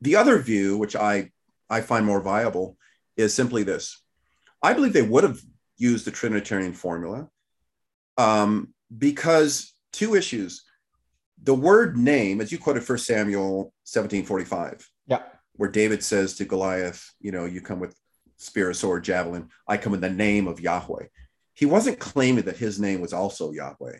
The other view, which I, I find more viable, is simply this I believe they would have used the Trinitarian formula um, because two issues. The word name, as you quoted First Samuel 1745, yeah. where David says to Goliath, you know, you come with spear, sword, javelin, I come in the name of Yahweh. He wasn't claiming that his name was also Yahweh,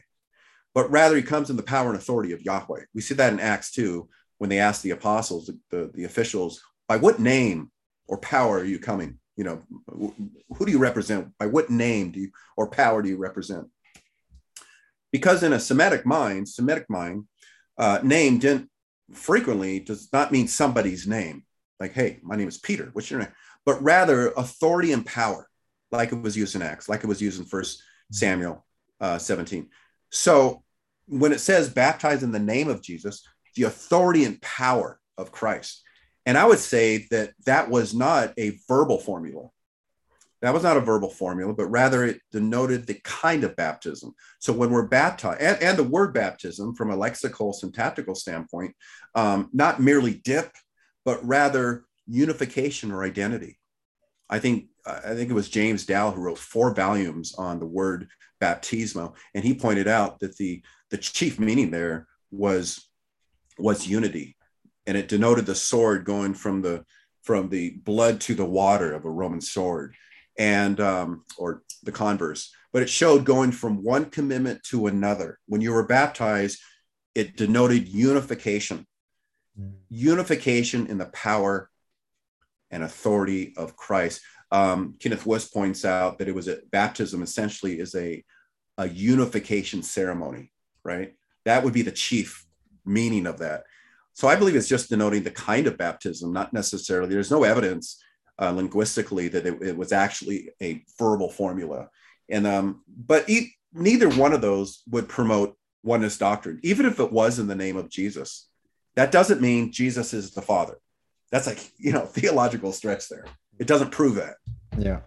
but rather he comes in the power and authority of Yahweh. We see that in Acts 2 when they asked the apostles, the, the, the officials, by what name or power are you coming? you know who do you represent? By what name do you or power do you represent? Because in a semitic mind semitic mind uh, name didn't frequently does not mean somebody's name. Like hey my name is peter. What's your name? But rather authority and power like it was used in acts like it was used in first samuel uh, 17 so when it says baptize in the name of jesus the authority and power of christ and I would say that that was not a verbal formula. That was not a verbal formula, but rather it denoted the kind of baptism. So when we're baptized, and, and the word baptism from a lexical syntactical standpoint, um, not merely dip, but rather unification or identity. I think I think it was James Dale who wrote four volumes on the word baptismo, and he pointed out that the the chief meaning there was was unity and it denoted the sword going from the from the blood to the water of a Roman sword, and um, or the converse. But it showed going from one commitment to another. When you were baptized, it denoted unification, mm. unification in the power and authority of Christ. Um, Kenneth Wuest points out that it was a baptism essentially is a a unification ceremony, right? That would be the chief meaning of that. So I believe it's just denoting the kind of baptism, not necessarily. There's no evidence uh, linguistically that it, it, was actually a verbal formula, and um, but e- neither one of those would promote oneness doctrine, even if it was in the name of Jesus. That doesn't mean Jesus is the Father. That's like, you know, theological stretch there. It doesn't prove that. Yeah.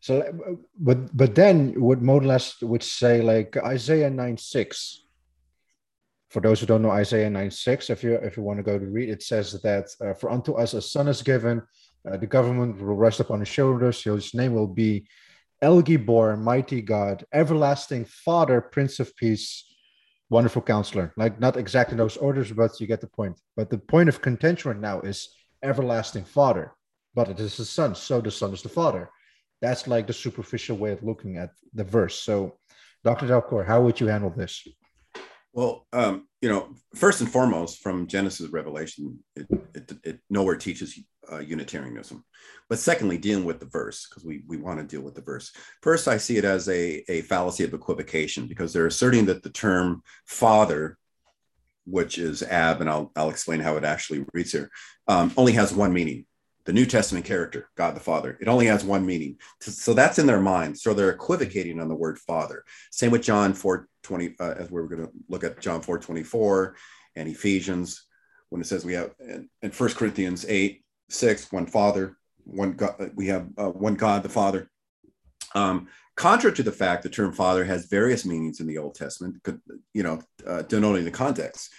So, but but then what modalists would say, like Isaiah 9 6. For those who don't know Isaiah 9 6, if you if you want to go to read, it says that uh, for unto us a son is given, uh, the government will rest upon his shoulders. His name will be El Gibor, mighty God, everlasting Father, Prince of Peace, wonderful counselor. Like not exactly those orders, but you get the point. But the point of contention right now is everlasting Father. But it is the Son, so the Son is the Father. That's like the superficial way of looking at the verse. So, Dr. Dalcour, how would you handle this? Well, um, you know, first and foremost, from Genesis Revelation, it, it, it nowhere teaches uh, Unitarianism. But secondly, dealing with the verse, because we, we want to deal with the verse. First, I see it as a, a fallacy of equivocation because they're asserting that the term father, which is ab, and I'll, I'll explain how it actually reads here, um, only has one meaning the New Testament character, God the Father. It only has one meaning. So that's in their mind. So they're equivocating on the word Father. Same with John 4 20, uh, as we're going to look at John 4 24 and Ephesians, when it says we have, and 1 Corinthians 8 6, one Father, one God, we have uh, one God the Father. Um, contrary to the fact the term Father has various meanings in the Old Testament, you know, uh, denoting the context.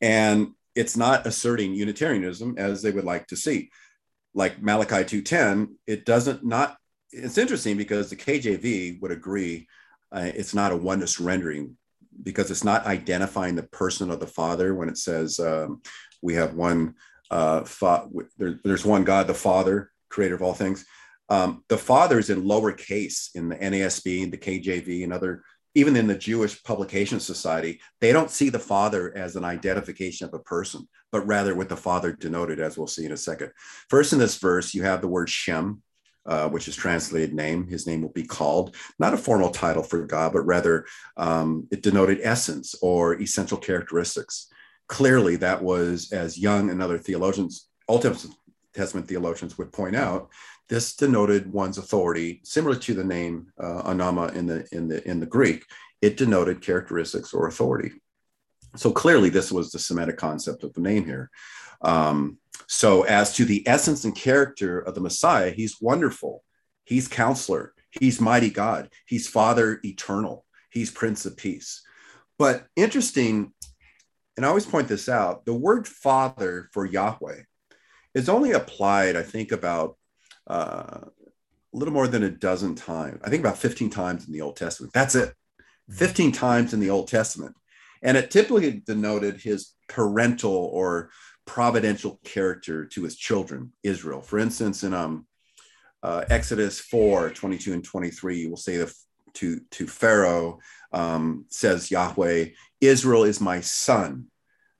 And it's not asserting Unitarianism as they would like to see like Malachi 2:10, it doesn't not. It's interesting because the KJV would agree uh, it's not a oneness rendering because it's not identifying the person of the Father when it says um, we have one. Uh, fa- there, there's one God, the Father, creator of all things. Um, the Father is in lowercase in the NASB, the KJV, and other even in the Jewish Publication Society, they don't see the father as an identification of a person, but rather with the father denoted, as we'll see in a second. First, in this verse, you have the word Shem, uh, which is translated name. His name will be called, not a formal title for God, but rather um, it denoted essence or essential characteristics. Clearly, that was, as Young and other theologians, Old Testament theologians would point out, this denoted one's authority, similar to the name uh, onoma in the in the in the Greek. It denoted characteristics or authority. So clearly, this was the Semitic concept of the name here. Um, so, as to the essence and character of the Messiah, he's wonderful. He's counselor. He's mighty God. He's Father eternal. He's Prince of Peace. But interesting, and I always point this out the word Father for Yahweh is only applied, I think, about uh, a little more than a dozen times. I think about 15 times in the Old Testament. That's it. 15 times in the Old Testament. And it typically denoted his parental or providential character to his children, Israel. For instance, in um, uh, Exodus 4 22 and 23, you will say the, to, to Pharaoh, um, says Yahweh, Israel is my son,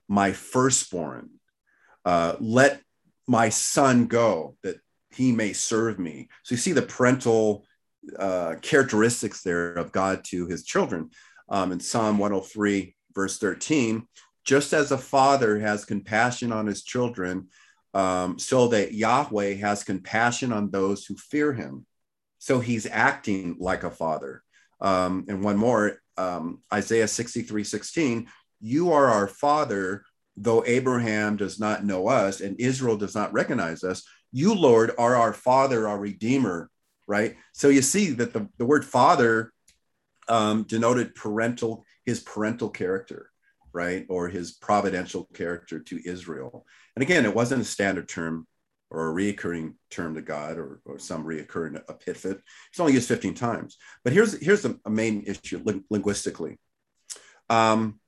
my firstborn. Uh, let my son go that he may serve me. So you see the parental uh, characteristics there of God to his children. Um, in Psalm 103, verse 13, just as a father has compassion on his children, um, so that Yahweh has compassion on those who fear him. So he's acting like a father. Um, and one more, um, Isaiah 63, 16, you are our father, though Abraham does not know us and Israel does not recognize us you, Lord, are our Father, our Redeemer, right? So you see that the, the word Father um, denoted parental, his parental character, right? Or his providential character to Israel. And again, it wasn't a standard term or a reoccurring term to God or, or some reoccurring epithet. It's only used 15 times. But here's, here's a, main issue linguistically. Um,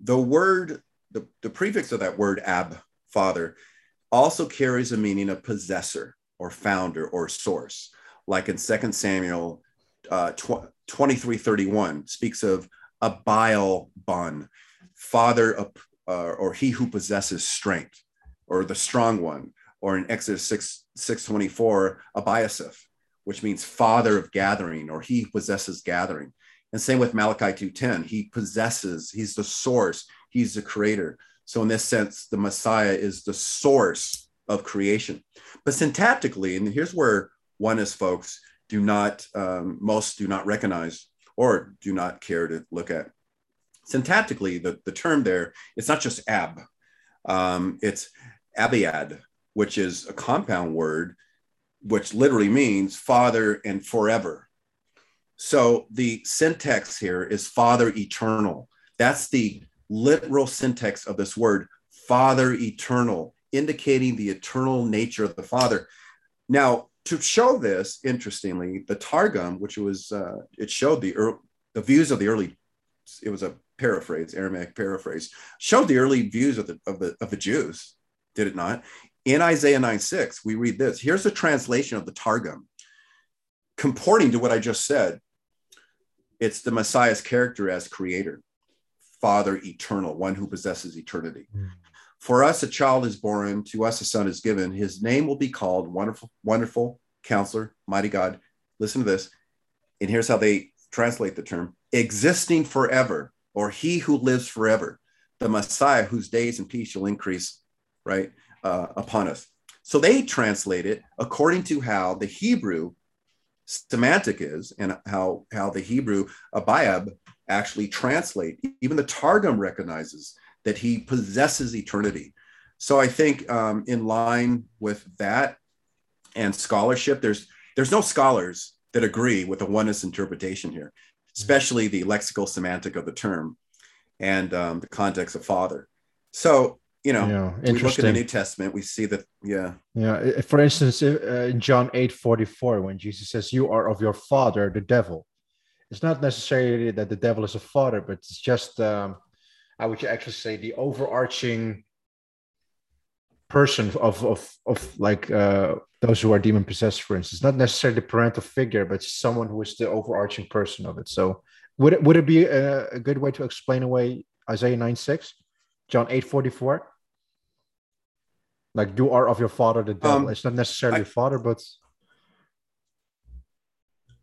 the word, the, the prefix of that word, ab, father, also carries a meaning of possessor or founder or source, like in 2 Samuel uh, 2331 speaks of a bile bun, father of, uh, or he who possesses strength, or the strong one, or in Exodus 6, 624, Abiasaph, which means father of gathering, or he possesses gathering. And same with Malachi 2.10, he possesses, he's the source, he's the creator. So, in this sense, the Messiah is the source of creation. But syntactically, and here's where oneness folks do not, um, most do not recognize or do not care to look at. Syntactically, the, the term there, it's not just ab, um, it's abiad, which is a compound word, which literally means father and forever. So the syntax here is father eternal. That's the literal syntax of this word, father eternal, indicating the eternal nature of the father. Now, to show this, interestingly, the Targum, which was, uh, it showed the, er- the views of the early, it was a paraphrase, Aramaic paraphrase, showed the early views of the, of the, of the Jews, did it not? In Isaiah 9 6, we read this. Here's a translation of the Targum, comporting to what I just said. It's the Messiah's character as creator, Father eternal, one who possesses eternity. Mm. For us, a child is born, to us, a son is given. His name will be called Wonderful, Wonderful Counselor, Mighty God. Listen to this. And here's how they translate the term existing forever, or he who lives forever, the Messiah whose days and peace shall increase, right, uh, upon us. So they translate it according to how the Hebrew semantic is and how, how the Hebrew abiad actually translate. Even the Targum recognizes that he possesses eternity. So I think um, in line with that and scholarship, there's there's no scholars that agree with the oneness interpretation here, especially the lexical semantic of the term and um, the context of father. So you know, yeah, we look at the New Testament, we see that, yeah. Yeah. For instance, uh, in John 8 44, when Jesus says, You are of your father, the devil, it's not necessarily that the devil is a father, but it's just um, I would actually say the overarching person of of of like uh, those who are demon possessed, for instance, not necessarily the parental figure, but someone who is the overarching person of it. So would it would it be a, a good way to explain away Isaiah 9 6, John 8 44? Like you are of your father the devil. Um, it's not necessarily I, father, but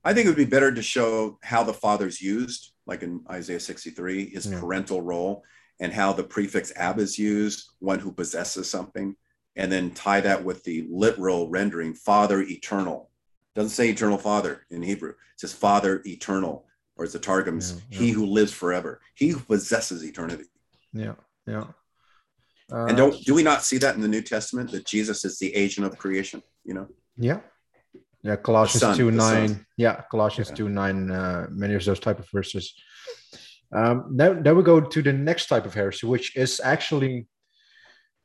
I think it would be better to show how the father's used like in Isaiah 63, his yeah. parental role and how the prefix ab is used, one who possesses something, and then tie that with the literal rendering, Father eternal. Doesn't say eternal Father in Hebrew. It says Father eternal, or as the Targums, yeah, yeah. He who lives forever, He who possesses eternity. Yeah, yeah. Uh, and don't do we not see that in the New Testament that Jesus is the agent of creation? You know. Yeah, yeah, Colossians son, 2 9. Yeah, Colossians yeah. 2 9, uh, many of those type of verses. Um, now, then we go to the next type of heresy, which is actually,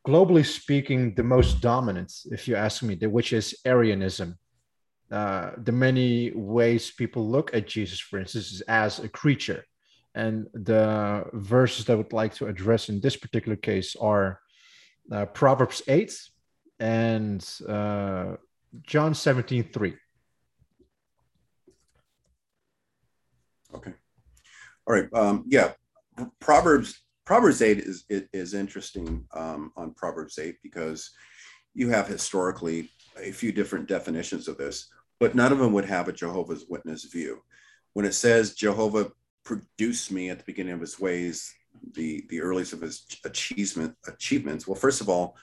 globally speaking, the most dominant, if you ask me, which is Arianism. Uh, the many ways people look at Jesus, for instance, is as a creature. And the verses that I would like to address in this particular case are uh, Proverbs 8 and uh, John 17, 3. Okay. All right. Um, yeah. Proverbs Proverbs 8 is is interesting um, on Proverbs 8 because you have historically a few different definitions of this, but none of them would have a Jehovah's Witness view. When it says Jehovah produced me at the beginning of his ways, the, the earliest of his achievement achievements, well, first of all,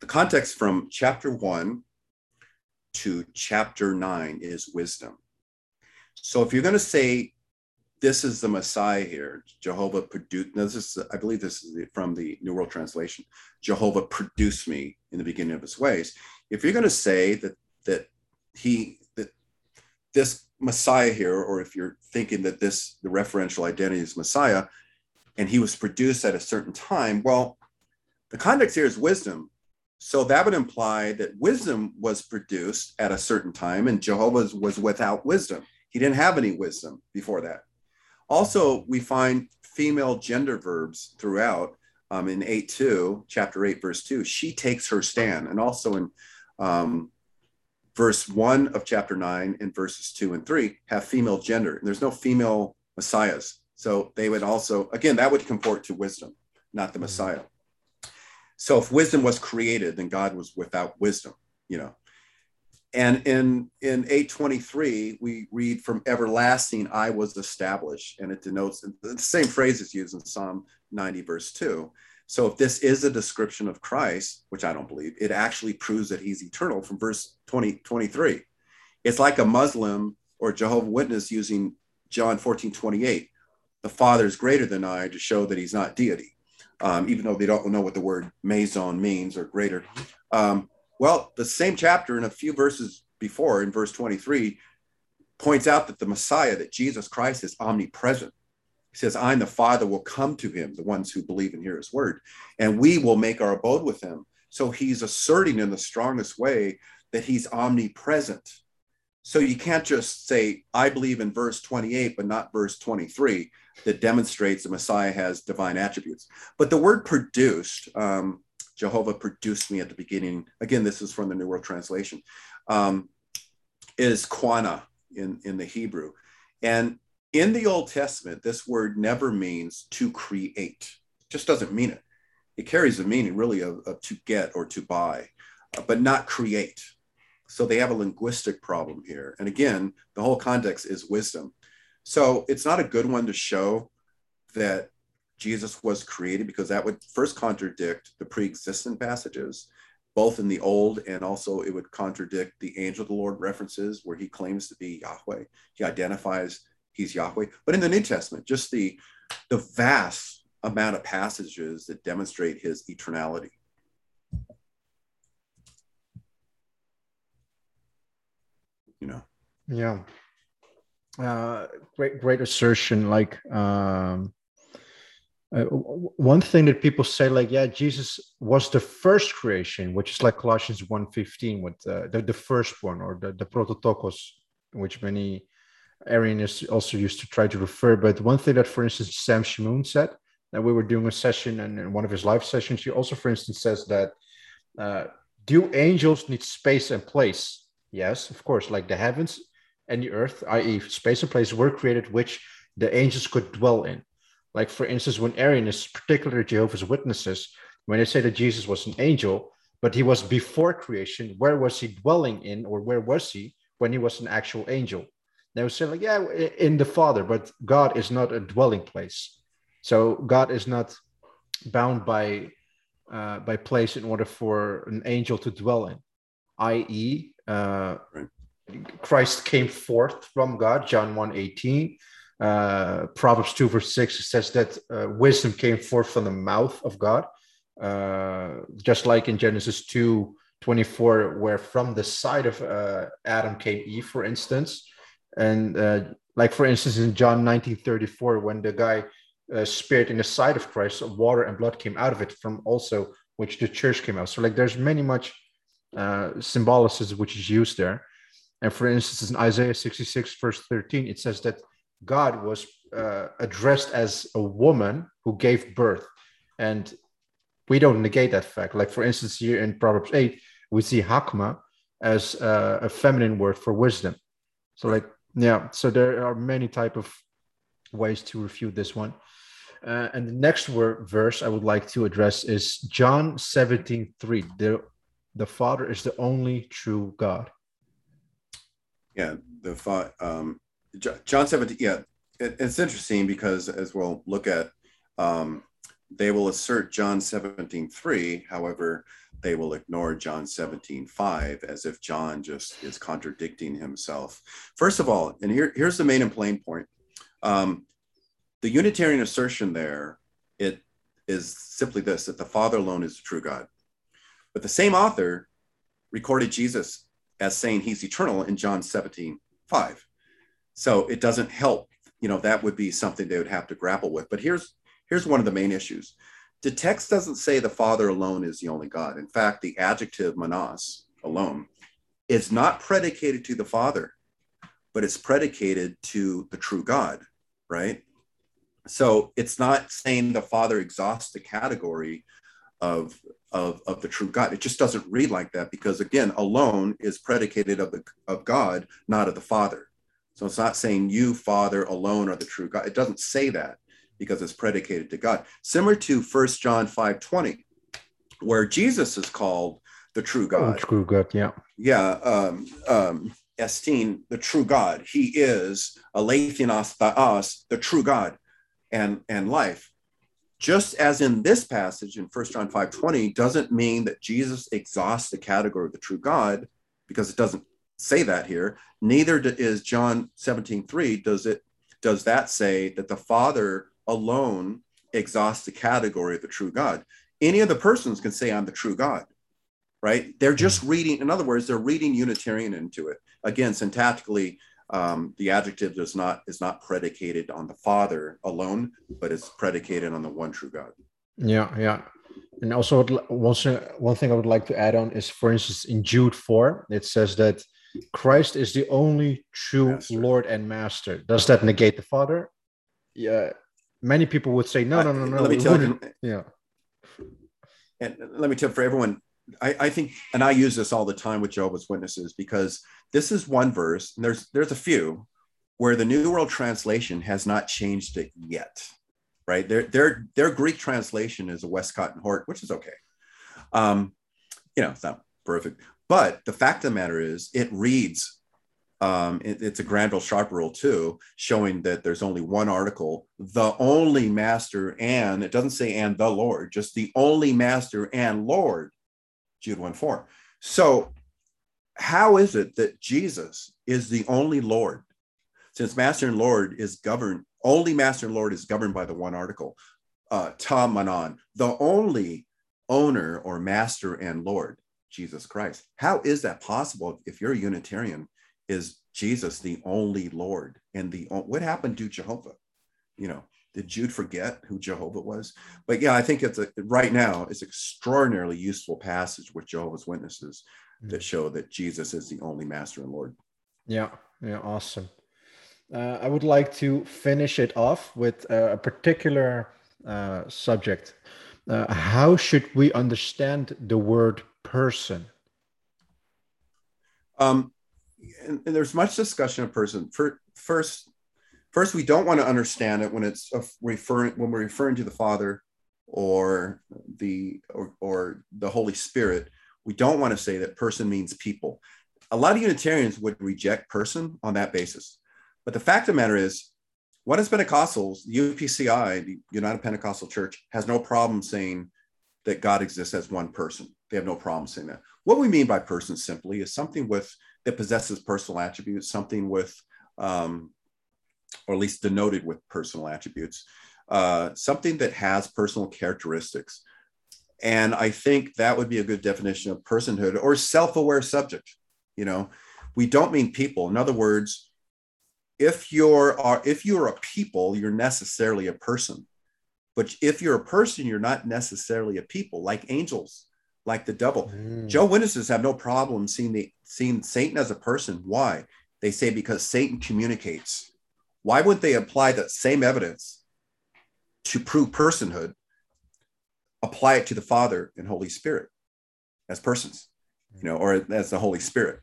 the context from chapter one to chapter 9 is wisdom. So if you're going to say this is the Messiah here, Jehovah produced, this is, I believe this is from the New World Translation, Jehovah produced me in the beginning of his ways. If you're going to say that, that he, that this Messiah here, or if you're thinking that this, the referential identity is Messiah, and he was produced at a certain time, well, the context here is wisdom. So that would imply that wisdom was produced at a certain time and Jehovah was without wisdom. He didn't have any wisdom before that. Also, we find female gender verbs throughout um, in 8 2, chapter 8, verse 2. She takes her stand. And also in um, verse 1 of chapter 9 and verses 2 and 3 have female gender. And there's no female messiahs. So they would also, again, that would comport to wisdom, not the Messiah. So if wisdom was created, then God was without wisdom, you know. And in in 823, we read from everlasting I was established, and it denotes the same phrase is used in Psalm 90, verse 2. So if this is a description of Christ, which I don't believe, it actually proves that he's eternal from verse 20, 23. It's like a Muslim or Jehovah Witness using John 14, 28. the Father is greater than I to show that he's not deity, um, even though they don't know what the word meizon means or greater. Um, well, the same chapter in a few verses before, in verse 23, points out that the Messiah, that Jesus Christ is omnipresent. He says, I and the Father will come to him, the ones who believe and hear his word, and we will make our abode with him. So he's asserting in the strongest way that he's omnipresent. So you can't just say, I believe in verse 28, but not verse 23, that demonstrates the Messiah has divine attributes. But the word produced, um, Jehovah produced me at the beginning. Again, this is from the New World Translation, um, is quana in, in the Hebrew. And in the Old Testament, this word never means to create, just doesn't mean it. It carries the meaning really of, of to get or to buy, uh, but not create. So they have a linguistic problem here. And again, the whole context is wisdom. So it's not a good one to show that Jesus was created because that would first contradict the pre existent passages, both in the Old and also it would contradict the angel of the Lord references where he claims to be Yahweh. He identifies he's Yahweh. But in the New Testament, just the, the vast amount of passages that demonstrate his eternality. you know yeah uh, great great assertion like um, uh, one thing that people say like yeah jesus was the first creation which is like colossians 1.15 with uh, the, the first one or the, the prototokos which many arianists also used to try to refer but one thing that for instance sam shamoun said that we were doing a session and in one of his live sessions he also for instance says that uh, do angels need space and place Yes, of course, like the heavens and the earth, i.e., space and place, were created which the angels could dwell in. Like, for instance, when Arianists, particularly Jehovah's Witnesses, when they say that Jesus was an angel, but he was before creation, where was he dwelling in, or where was he when he was an actual angel? They would say, like, yeah, in the Father, but God is not a dwelling place. So God is not bound by uh, by place in order for an angel to dwell in, i.e., uh, right. Christ came forth from God, John 1 18. Uh, Proverbs 2, verse 6 says that uh, wisdom came forth from the mouth of God. Uh, just like in Genesis 2 24, where from the side of uh, Adam came Eve, for instance. And uh, like, for instance, in John 19 34, when the guy uh, speared in the side of Christ, water and blood came out of it, from also which the church came out. So, like, there's many much uh, symbolicism which is used there. And for instance, in Isaiah 66, verse 13, it says that God was uh, addressed as a woman who gave birth. And we don't negate that fact. Like, for instance, here in Proverbs 8, we see Hakma as uh, a feminine word for wisdom. So, like, yeah, so there are many type of ways to refute this one. Uh, and the next word, verse I would like to address is John 17 3. The the Father is the only true God. Yeah, the fa- um, John 17. Yeah, it, it's interesting because as we'll look at, um, they will assert John 17 3. However, they will ignore John 17 5 as if John just is contradicting himself. First of all, and here, here's the main and plain point um, the Unitarian assertion there it is simply this that the Father alone is the true God. But the same author recorded Jesus as saying he's eternal in John 17, 5. So it doesn't help. You know, that would be something they would have to grapple with. But here's here's one of the main issues. The text doesn't say the Father alone is the only God. In fact, the adjective monos alone is not predicated to the Father, but it's predicated to the true God, right? So it's not saying the Father exhausts the category of of, of the true God. It just doesn't read like that because again, alone is predicated of the of God, not of the Father. So it's not saying you, Father, alone are the true God. It doesn't say that because it's predicated to God. Similar to 1 John 5 20, where Jesus is called the true God. Oh, true God, yeah. Yeah. Um, um, Estin, the true God. He is Alethinos Theos, the true God and, and life just as in this passage in 1 John 5:20 doesn't mean that Jesus exhausts the category of the true God because it doesn't say that here. Neither is John 17:3 does it does that say that the Father alone exhausts the category of the true God? Any of the persons can say, I'm the true God, right? They're just mm-hmm. reading, in other words, they're reading Unitarian into it. Again, syntactically, um, the adjective does not is not predicated on the Father alone, but it's predicated on the one true God. Yeah, yeah. And also, one, one thing I would like to add on is, for instance, in Jude 4, it says that Christ is the only true master. Lord and Master. Does that negate the Father? Yeah. Many people would say, no, no, no, no. Let me tell you. Yeah. And let me tell for everyone, I, I, think, and I use this all the time with Jehovah's Witnesses because this is one verse, and there's there's a few where the New World Translation has not changed it yet, right? Their their their Greek translation is a Westcott and Hort, which is okay. Um, you know, it's not perfect, but the fact of the matter is, it reads. Um, it, it's a Granville Sharp rule too, showing that there's only one article, the only master and it doesn't say and the Lord, just the only master and Lord, Jude 1 4. So, how is it that Jesus is the only Lord? Since Master and Lord is governed, only Master and Lord is governed by the one article, uh, Ta Manan, the only owner or Master and Lord Jesus Christ. How is that possible if you're a Unitarian? Is Jesus the only Lord? And the what happened to Jehovah? You know, did Jude forget who Jehovah was? But yeah, I think it's a, right now it's extraordinarily useful passage with Jehovah's Witnesses mm-hmm. that show that Jesus is the only Master and Lord. Yeah, yeah, awesome. Uh, I would like to finish it off with a particular uh, subject. Uh, how should we understand the word person? Um, and, and, there's much discussion of person. For, first, first, we don't want to understand it when it's referring when we're referring to the Father or the or, or the Holy Spirit. We don't want to say that person means people. A lot of Unitarians would reject person on that basis. But the fact of the matter is, what is Pentecostals, the UPCI, the United Pentecostal Church, has no problem saying that God exists as one person. They have no problem saying that. What we mean by person simply is something with that possesses personal attributes, something with, um, or at least denoted with personal attributes, uh, something that has personal characteristics. And I think that would be a good definition of personhood or self-aware subject. You know, we don't mean people. In other words, if you're if you're a people, you're necessarily a person. But if you're a person, you're not necessarily a people, like angels like the devil. Mm. Joe witnesses have no problem seeing the seeing Satan as a person. Why? They say because Satan communicates. Why wouldn't they apply that same evidence to prove personhood? Apply it to the Father and Holy Spirit as persons, you know, or as the Holy Spirit.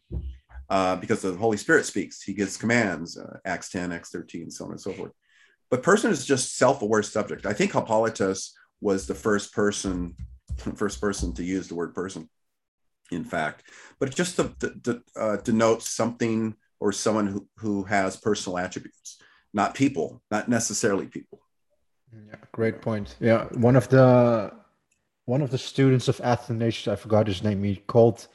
Uh, because the Holy Spirit speaks, he gives commands, uh, Acts 10, Acts 13, so on and so forth. But person is just self-aware subject. I think Hippolytus was the first person first person to use the word person, in fact, but just to, to, to uh, denote something or someone who, who has personal attributes, not people, not necessarily people. Yeah, great point. Yeah, one of the one of the students of Athanasius, I forgot his name. He called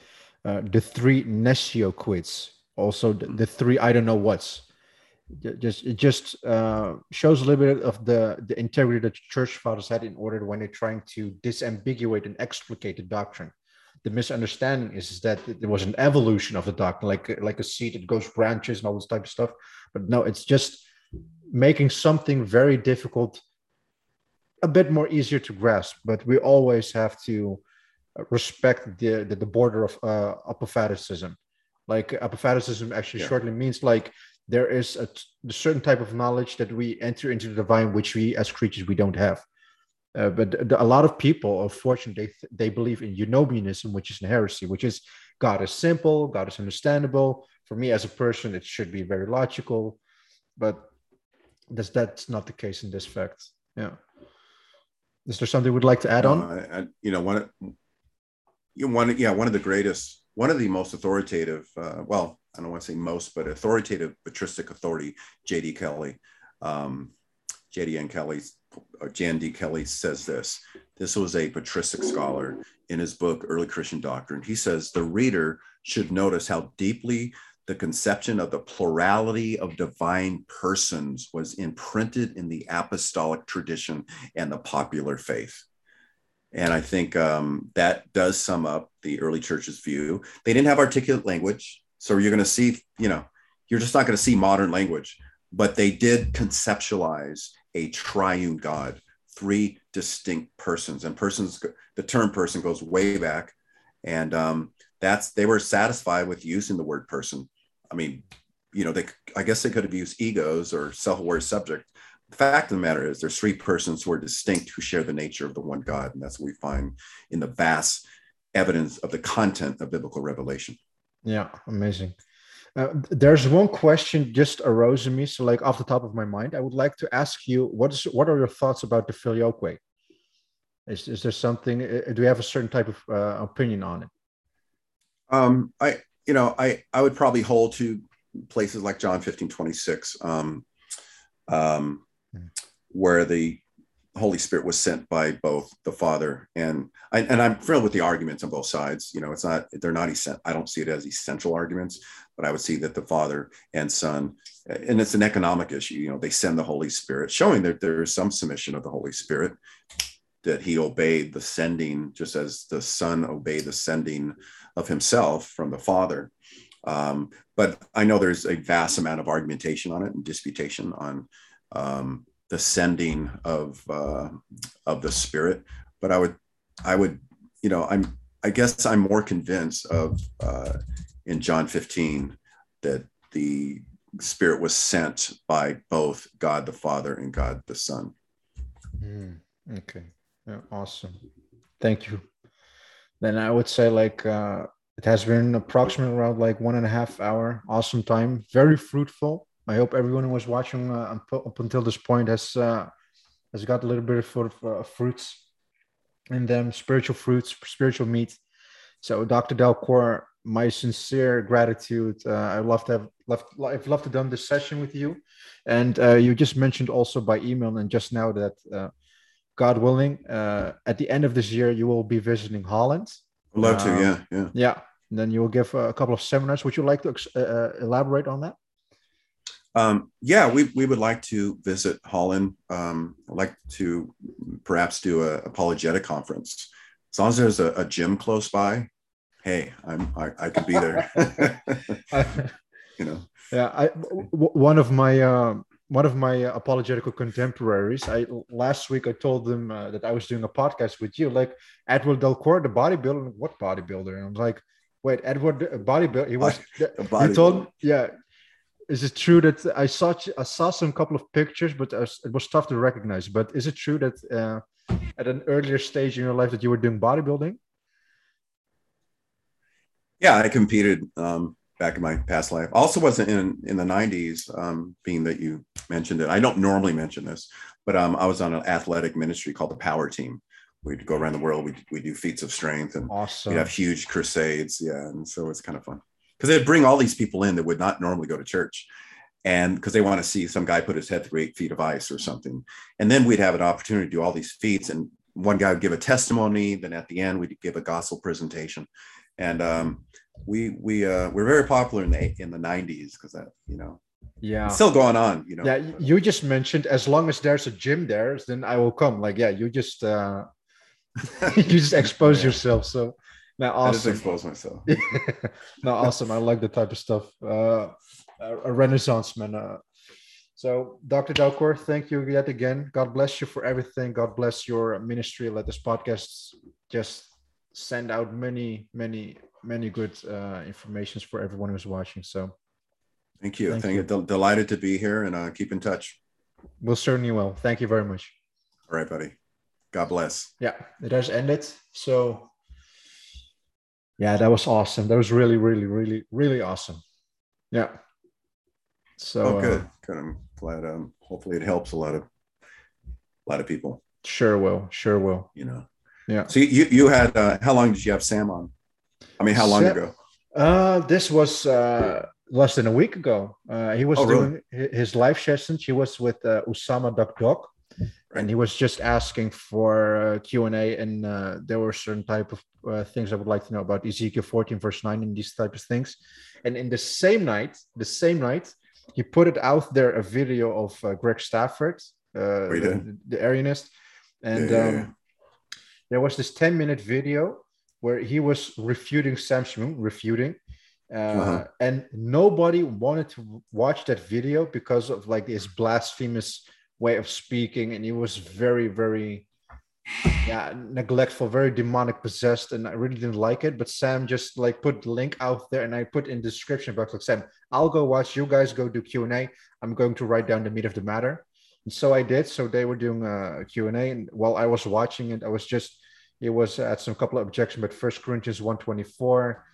uh, the three nescio-quids, also the, the, three I don't know what's just it just uh, shows a little bit of the the integrity that church fathers had in order when they're trying to disambiguate and explicate the doctrine. The misunderstanding is, is that there was an evolution of the doctrine like like a seed that goes branches and all this type of stuff. But no it's just making something very difficult a bit more easier to grasp. But we always have to respect the the, the border of uh, apophaticism like apophaticism actually yeah. shortly means like there is a, a, certain type of knowledge that we enter into the divine which we as creatures we don't have. Uh, but the, a lot of people unfortunately they, they believe in eunomianism which is an heresy which is god is simple god is understandable. For me as a person it should be very logical. But that's that's not the case in this fact. Yeah. Is there something we'd like to add on? I, I, you know one you know, one yeah one of the greatest one of the most authoritative uh, well I don't want to say most, but authoritative patristic authority, J.D. Kelly. Um, J.N.D. Kelly, or Jan D. Kelly says this. This was a patristic scholar in his book, Early Christian Doctrine. He says the reader should notice how deeply the conception of the plurality of divine persons was imprinted in the apostolic tradition and the popular faith. And I think um, that does sum up the early church's view. They didn't have articulate language. So you're going to see, you know, you're just not going to see modern language, but they did conceptualize a triune God, three distinct persons. And persons, the term person goes way back. And um, that's, they were satisfied with using the word person. I mean, you know, they, I guess they could have used egos or self aware subject, fact of the matter is there's three persons who are distinct who share the nature of the one God. And that's what we find in the vast evidence of the content of biblical revelation. Yeah, amazing. Uh, there's one question just arose in me. So, like off the top of my mind, I would like to ask you what is what are your thoughts about the filioque? Is is there something? Uh, do you have a certain type of uh, opinion on it? Um, I you know I I would probably hold to places like John 15, 26. Um, um, where the Holy Spirit was sent by both the Father and I, and I'm thrilled with the arguments on both sides. You know, it's not they're not essential. I don't see it as essential arguments, but I would see that the Father and Son, and it's an economic issue. You know, they send the Holy Spirit, showing that there is some submission of the Holy Spirit, that He obeyed the sending, just as the Son obeyed the sending of Himself from the Father. Um, but I know there's a vast amount of argumentation on it and disputation on um, the sending of uh, of the Spirit. But I would, I would, you know, I'm, I guess I'm more convinced of uh, in John 15 that the Spirit was sent by both God the Father and God the Son. Mm, okay, yeah, awesome. Thank you. Then I would say like uh, it has been approximately around like one and a half hour. Awesome time, very fruitful. I hope everyone who was watching uh, up until this point has uh, has got a little bit of uh, fruits in them, spiritual fruits, spiritual meat. So, Dr. Dalcour, my sincere gratitude. Uh, I love to have left. I've loved to done this session with you, and uh, you just mentioned also by email and just now that, uh, God willing, at the end of this year you will be visiting Holland. I'd love to, yeah, yeah, yeah. And then you will give a couple of seminars. Would you like to uh, elaborate on that? Um, yeah, we, we would like to visit Holland. Um, I'd like to perhaps do a apologetic conference. As long as there's a, a gym close by, hey, I'm I, I could be there. you know. Yeah, I w- one of my uh, one of my uh, apologetical contemporaries. I last week I told them uh, that I was doing a podcast with you, like Edward Dalcour, the bodybuilder. What bodybuilder? And I'm like, wait, Edward bodybuilder. He was. He told, yeah. Is it true that I saw I saw some couple of pictures, but it was tough to recognize. But is it true that uh, at an earlier stage in your life that you were doing bodybuilding? Yeah, I competed um, back in my past life. Also, wasn't in in the '90s. Um, being that you mentioned it, I don't normally mention this, but um, I was on an athletic ministry called the Power Team, we'd go around the world. We we do feats of strength and awesome. we'd have huge crusades. Yeah, and so it's kind of fun because they'd bring all these people in that would not normally go to church, and because they want to see some guy put his head through eight feet of ice or something, and then we'd have an opportunity to do all these feats, and one guy would give a testimony. Then at the end, we'd give a gospel presentation, and um, we we uh, we're very popular in the in the '90s because that you know yeah still going on you know yeah you just mentioned as long as there's a gym there then i will come like yeah you just uh you just expose yeah. yourself. So now awesome. I just expose myself. no, awesome. I like the type of stuff. Uh, a renaissance man. Uh, so, Dr. Dalcour, thank you yet again. God bless you for everything. God bless your ministry. Let this podcast just send out many, many, many good uh, informations for everyone who's watching. So, thank you. Thank, thank you. Del- delighted to be here and uh, keep in touch. We'll certainly will. Thank you very much. All right, buddy. God bless. Yeah, it has ended. So, yeah, that was awesome. That was really, really, really, really awesome. Yeah. So oh, good. Uh, good. I'm glad. Um, hopefully, it helps a lot of a lot of people. Sure will. Sure will. You know. Yeah. So you you had uh, how long did you have Sam on? I mean, how long Sam, ago? Uh, this was uh less than a week ago. Uh, he was oh, doing really? his live sessions. He was with uh, Usama Dakdok and he was just asking for uh, Q and A, and uh, there were certain type of uh, things I would like to know about Ezekiel 14 verse 9 and these type of things. And in the same night, the same night, he put it out there a video of uh, Greg Stafford, uh, the, the Arianist, and yeah, yeah, um, there was this 10 minute video where he was refuting Sam Shamoun, refuting. Uh, uh-huh. And nobody wanted to watch that video because of like his blasphemous way of speaking, and he was very, very yeah neglectful very demonic possessed and i really didn't like it but sam just like put the link out there and i put in description box like sam i'll go watch you guys go do q&a i'm going to write down the meat of the matter. And so i did so they were doing uh, a q&a and while i was watching it i was just it was uh, at some couple of objections but first corinthians 124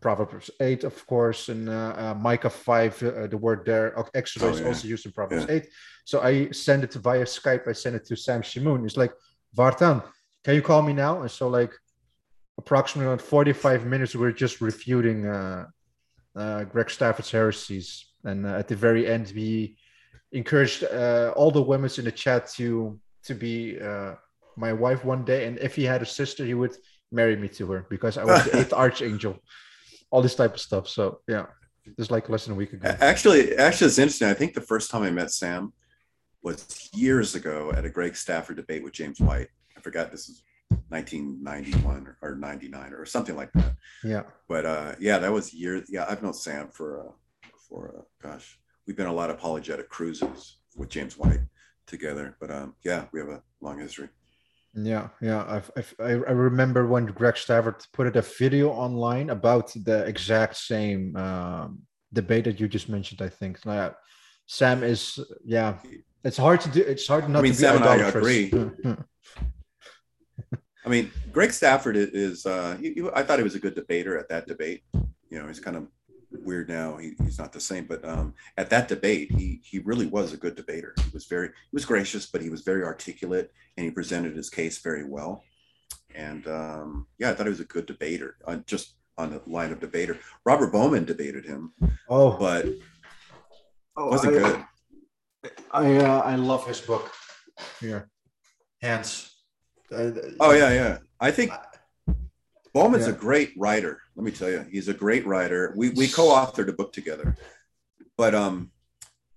proverbs 8 of course and uh, uh, micah 5 uh, the word there exodus oh, yeah. also used in proverbs yeah. 8 so i send it via skype i send it to sam shamoun it's like Vartan, can you call me now? And so like approximately 45 minutes, we're just refuting uh, uh, Greg Stafford's heresies. And uh, at the very end, we encouraged uh, all the women in the chat to to be uh, my wife one day. And if he had a sister, he would marry me to her because I was the eighth archangel. All this type of stuff. So yeah, just like less than a week ago. Actually, actually, it's interesting. I think the first time I met Sam, was years ago at a Greg Stafford debate with James White. I forgot this is 1991 or, or 99 or something like that. Yeah. But uh, yeah, that was years. Yeah, I've known Sam for uh, for uh, gosh, we've been a lot of apologetic cruises with James White together. But um, yeah, we have a long history. Yeah, yeah. I've, I've, i remember when Greg Stafford put a video online about the exact same um, debate that you just mentioned. I think. Like, Sam is yeah it's hard to do. It's hard not I mean, to be Sam I agree. I mean, Greg Stafford is. Uh, he, he, I thought he was a good debater at that debate. You know, he's kind of weird now. He, he's not the same, but um, at that debate, he he really was a good debater. He was very he was gracious, but he was very articulate, and he presented his case very well. And um, yeah, I thought he was a good debater. Uh, just on the line of debater, Robert Bowman debated him. Oh, but oh, wasn't I, good. I uh, I love his book. Here, hands. Uh, oh yeah, yeah. I think Bowman's yeah. a great writer. Let me tell you, he's a great writer. We we co-authored a book together, but um,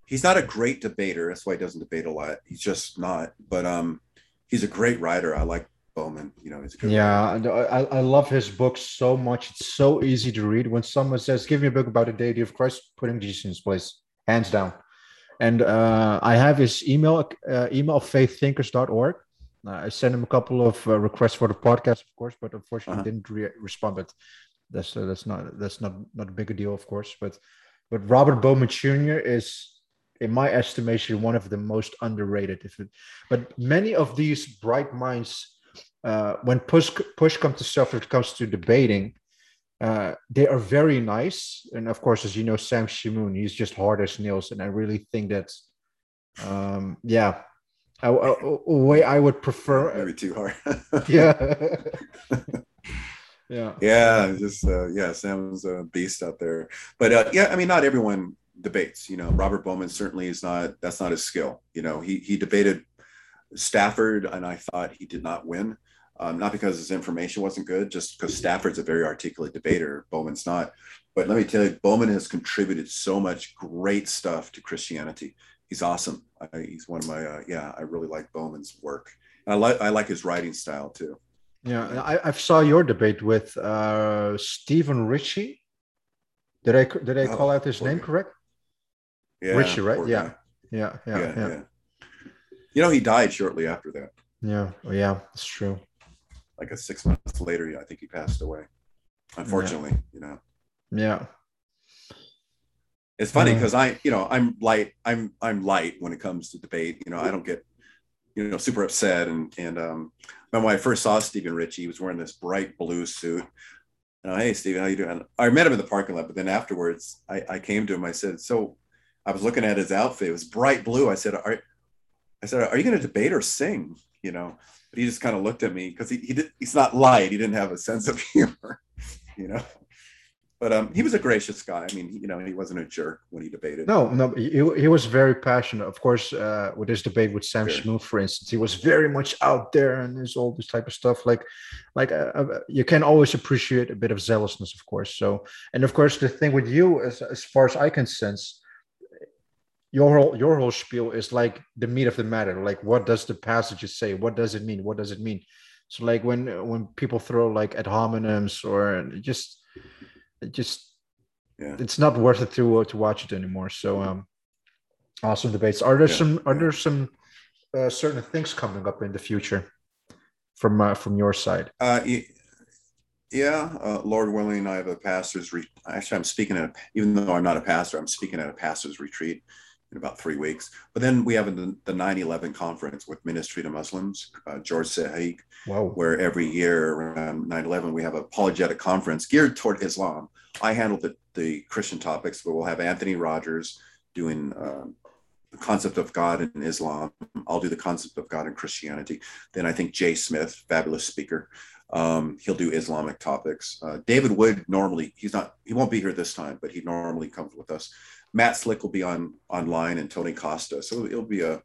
he's not a great debater. That's why he doesn't debate a lot. He's just not. But um, he's a great writer. I like Bowman. You know, he's a good. Yeah, and I, I love his book so much. It's so easy to read. When someone says, "Give me a book about the deity of Christ," putting Jesus in his place, hands down and uh, I have his email uh, email faiththinkers.org. I sent him a couple of uh, requests for the podcast, of course, but unfortunately uh-huh. didn't re- respond. But that's uh, that's not that's not not a big deal, of course. But but Robert Bowman Jr. is, in my estimation, one of the most underrated. If it, but many of these bright minds, uh, when push push comes to shove, it comes to debating, uh, they are very nice. And of course, as you know, Sam Shamoun, he's just hard as nails. And I really think that, um, yeah, a, a, a way I would prefer. Maybe too hard. yeah. yeah. Yeah. Just, uh, yeah, Sam's a beast out there. But uh, yeah, I mean, not everyone debates. You know, Robert Bowman certainly is not, that's not his skill. You know, he, he debated Stafford, and I thought he did not win um, not because his information wasn't good, just because Stafford's a very articulate debater. Bowman's not. But let me tell you, Bowman has contributed so much great stuff to Christianity. He's awesome. I, he's one of my, uh, yeah, I really like Bowman's work. And I like, I like his writing style too. Yeah, I, I saw your debate with uh, Stephen Ritchie. Did I did I oh, call out his name guy. correct? Yeah, Ritchie, right? Yeah. yeah. yeah, yeah, yeah, yeah. You know, he died shortly after that. Yeah, oh, yeah, it's true like a six months later, I think he passed away. Unfortunately, yeah. you know. Yeah. It's funny because I, you know, I'm light. I'm I'm light when it comes to debate. You know, I don't get, you know, super upset. And and um, when I first saw Stephen Ritchie, he was wearing this bright blue suit. And I, hey, Stephen, how you doing? I met him in the parking lot, but then afterwards, I, I came to him. I said, so I was looking at his outfit. It was bright blue. I said, are, I said, are you going to debate or sing? You know, but he just kind of looked at me because he, he did, he's not light. He didn't have a sense of humor, you know? But um, he was a gracious guy. I mean, you know, he wasn't a jerk when he debated. No, no, he, he was very passionate. Of course, uh, with his debate with Sam Shamoun, for instance, he was very much out there and there's all this type of stuff. Like, like uh, uh, you can always appreciate a bit of zealousness, of course. So, and of course, the thing with you, as as far as I can sense, your whole your whole spiel is like the meat of the matter. Like, what does the passage say? What does it mean? What does it mean? So, like when when people throw like ad hominems or just it just yeah. it's not worth it to uh, to watch it anymore. So um, awesome debates. Are there yeah. some are there some uh, certain things coming up in the future from uh, from your side? Uh, yeah, uh, Lord willing, I have a pastor's. Re- Actually, I'm speaking at a, even though I'm not a pastor, I'm speaking at a pastor's retreat in about three weeks. But then we have the, the 9/11 conference with Ministry to Muslims, uh, George Saieg, wow. where every year around 9/11 we have a apologetic conference geared toward Islam. I handle the, the Christian topics, but we'll have Anthony Rogers doing uh, the concept of God in Islam. I'll do the concept of God in Christianity. Then I think Jay Smith, fabulous speaker. Um, he'll do Islamic topics. Uh, David Wood normally he's not he won't be here this time, but he normally comes with us. Matt Slick will be on online and Tony Costa. So it'll be a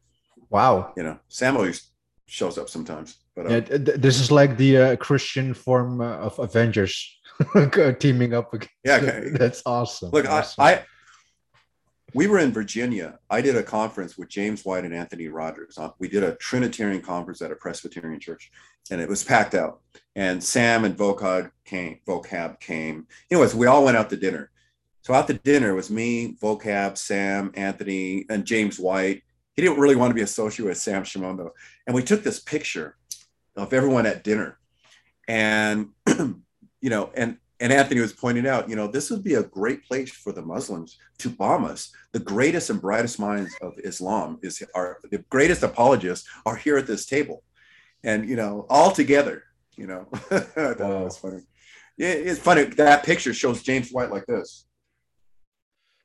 wow. You know, Sam always shows up sometimes. But yeah, uh, this is like the uh, Christian form uh, of Avengers teaming up. Yeah, okay. that's awesome. Look, awesome. I, I we were in Virginia. I did a conference with James White and Anthony Rogers. Uh, we did a Trinitarian conference at a Presbyterian church, and it was packed out. And Sam and Vocab came. Vocab came. Anyways, we all went out to dinner. So at the dinner was me, Vocab, Sam, Anthony, and James White. He didn't really want to be associated with Sam Shamoun though. And we took this picture of everyone at dinner. And, you know, and and Anthony was pointing out, you know, this would be a great place for the Muslims to bomb us. The greatest and brightest minds of Islam is our the greatest apologists are here at this table. And you know, all together, you know. I thought wow. that was funny. Yeah, it's funny. That picture shows James White like this.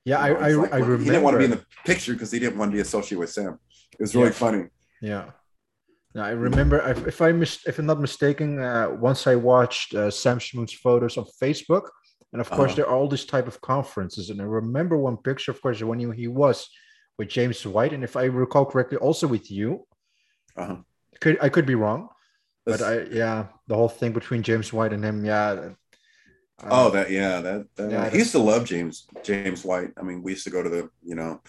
Yeah, I, I, like, I remember. He didn't want to be in the picture because he didn't want to be associated with Sam. It was really yeah. funny. Yeah. I remember, if if, I mis- if I'm not mistaken, uh, once I watched uh, Sam Shamoun's photos on Facebook, and of course uh-huh. there are all these type of conferences, and I remember one picture, of course, when he, he was with James White, and if I recall correctly, also with you. Uh-huh. Could I could be wrong, That's... but I yeah, the whole thing between James White and him, yeah, oh, that yeah, that, that yeah, he used to love James James White. I mean, we used to go to the you know.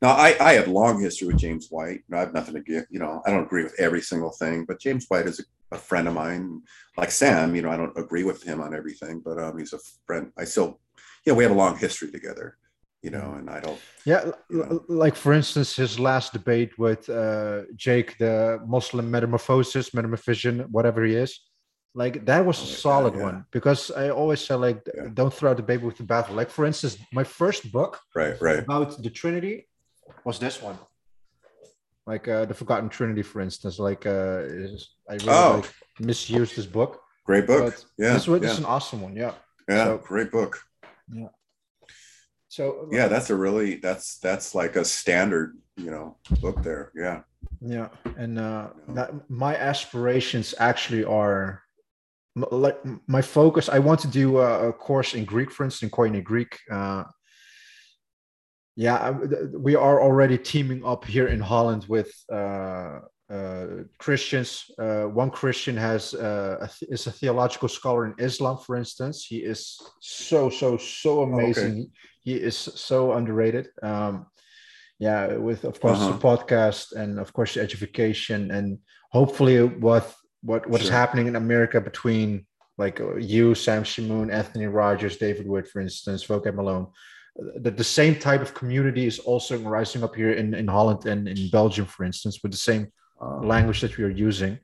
Now I I have long history with James White. I have nothing to give. You know, I don't agree with every single thing, but James White is a, a friend of mine. Like Sam, you know, I don't agree with him on everything, but um, he's a friend. I still, you know, we have a long history together. You know, and I don't. Yeah, you know. like for instance, his last debate with uh, Jake, the Muslim metamorphosis, metamorphism, whatever he is like that was a solid yeah. one because I always say like yeah. don't throw out the baby with the bathwater. Like for instance, my first book right, right. about the Trinity was this one. Like uh, the Forgotten Trinity, for instance. Like uh, I really oh. like, misused this book. Great book. But yeah, this, this is an awesome one. Yeah. Yeah, so, great book. Yeah. So yeah, that's a really that's that's like a standard, you know, book there. Yeah. Yeah, and uh, that, my aspirations actually are like my focus i want to do a, a course in greek for instance koine greek uh, yeah we are already teaming up here in holland with uh, uh, christians uh, one christian has uh, a is a theological scholar in islam for instance he is so so so oh, amazing okay. he is so underrated um, yeah with of course uh-huh. the podcast and of course the education and hopefully with what what sure. is happening in America between like uh, you, Sam Shamoon, Anthony Rogers, David Wood, for instance, Vocab Malone. That the same type of community is also rising up here in, in Holland and in Belgium, for instance, with the same uh, language that we are using.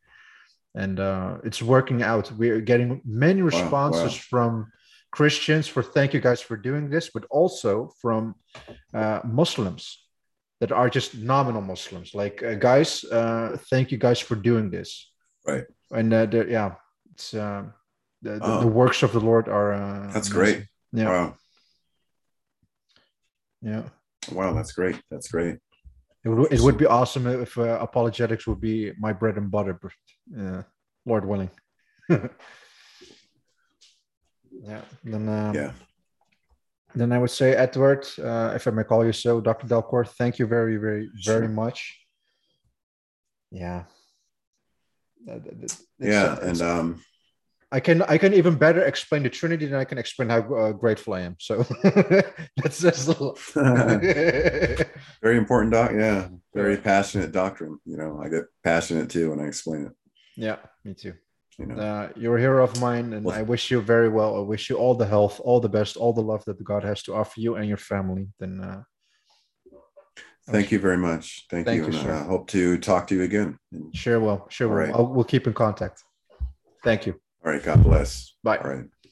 And uh, it's working out. We're getting many responses wow, wow. from Christians for thank you guys for doing this, but also from uh, Muslims that are just nominal Muslims. Like, uh, guys, uh, thank you guys for doing this. Right. And uh, yeah, it's uh, the, the, oh. the, works of the Lord are. Uh, that's great. Yeah. Wow. Yeah. Wow, that's great. That's great. It would, it would be awesome if uh, apologetics would be my bread and butter, uh, Lord willing. yeah. Then um, yeah. then I would say, Edward, uh, if I may call you so, Dr. Dalcour, thank you very, very, very Sure. much. Yeah. Uh, th- th- it's- yeah, it's- and um, I can I can even better explain the Trinity than I can explain how uh, grateful I am. So that's lot. very important doc. Yeah, very passionate doctrine. You know, I get passionate too when I explain it. yeah, me too. You know, Uh, you're a hero of mine, and Well- I wish you very well. I wish you all the health, all the best, all the love that God has to offer you and your family. Then uh, thank you very much. Thank, Thank you, you, and sir. uh, hope to talk to you again. Sure will, sure will. right. We'll keep in contact. Thank you. All right, God bless. Bye. All right.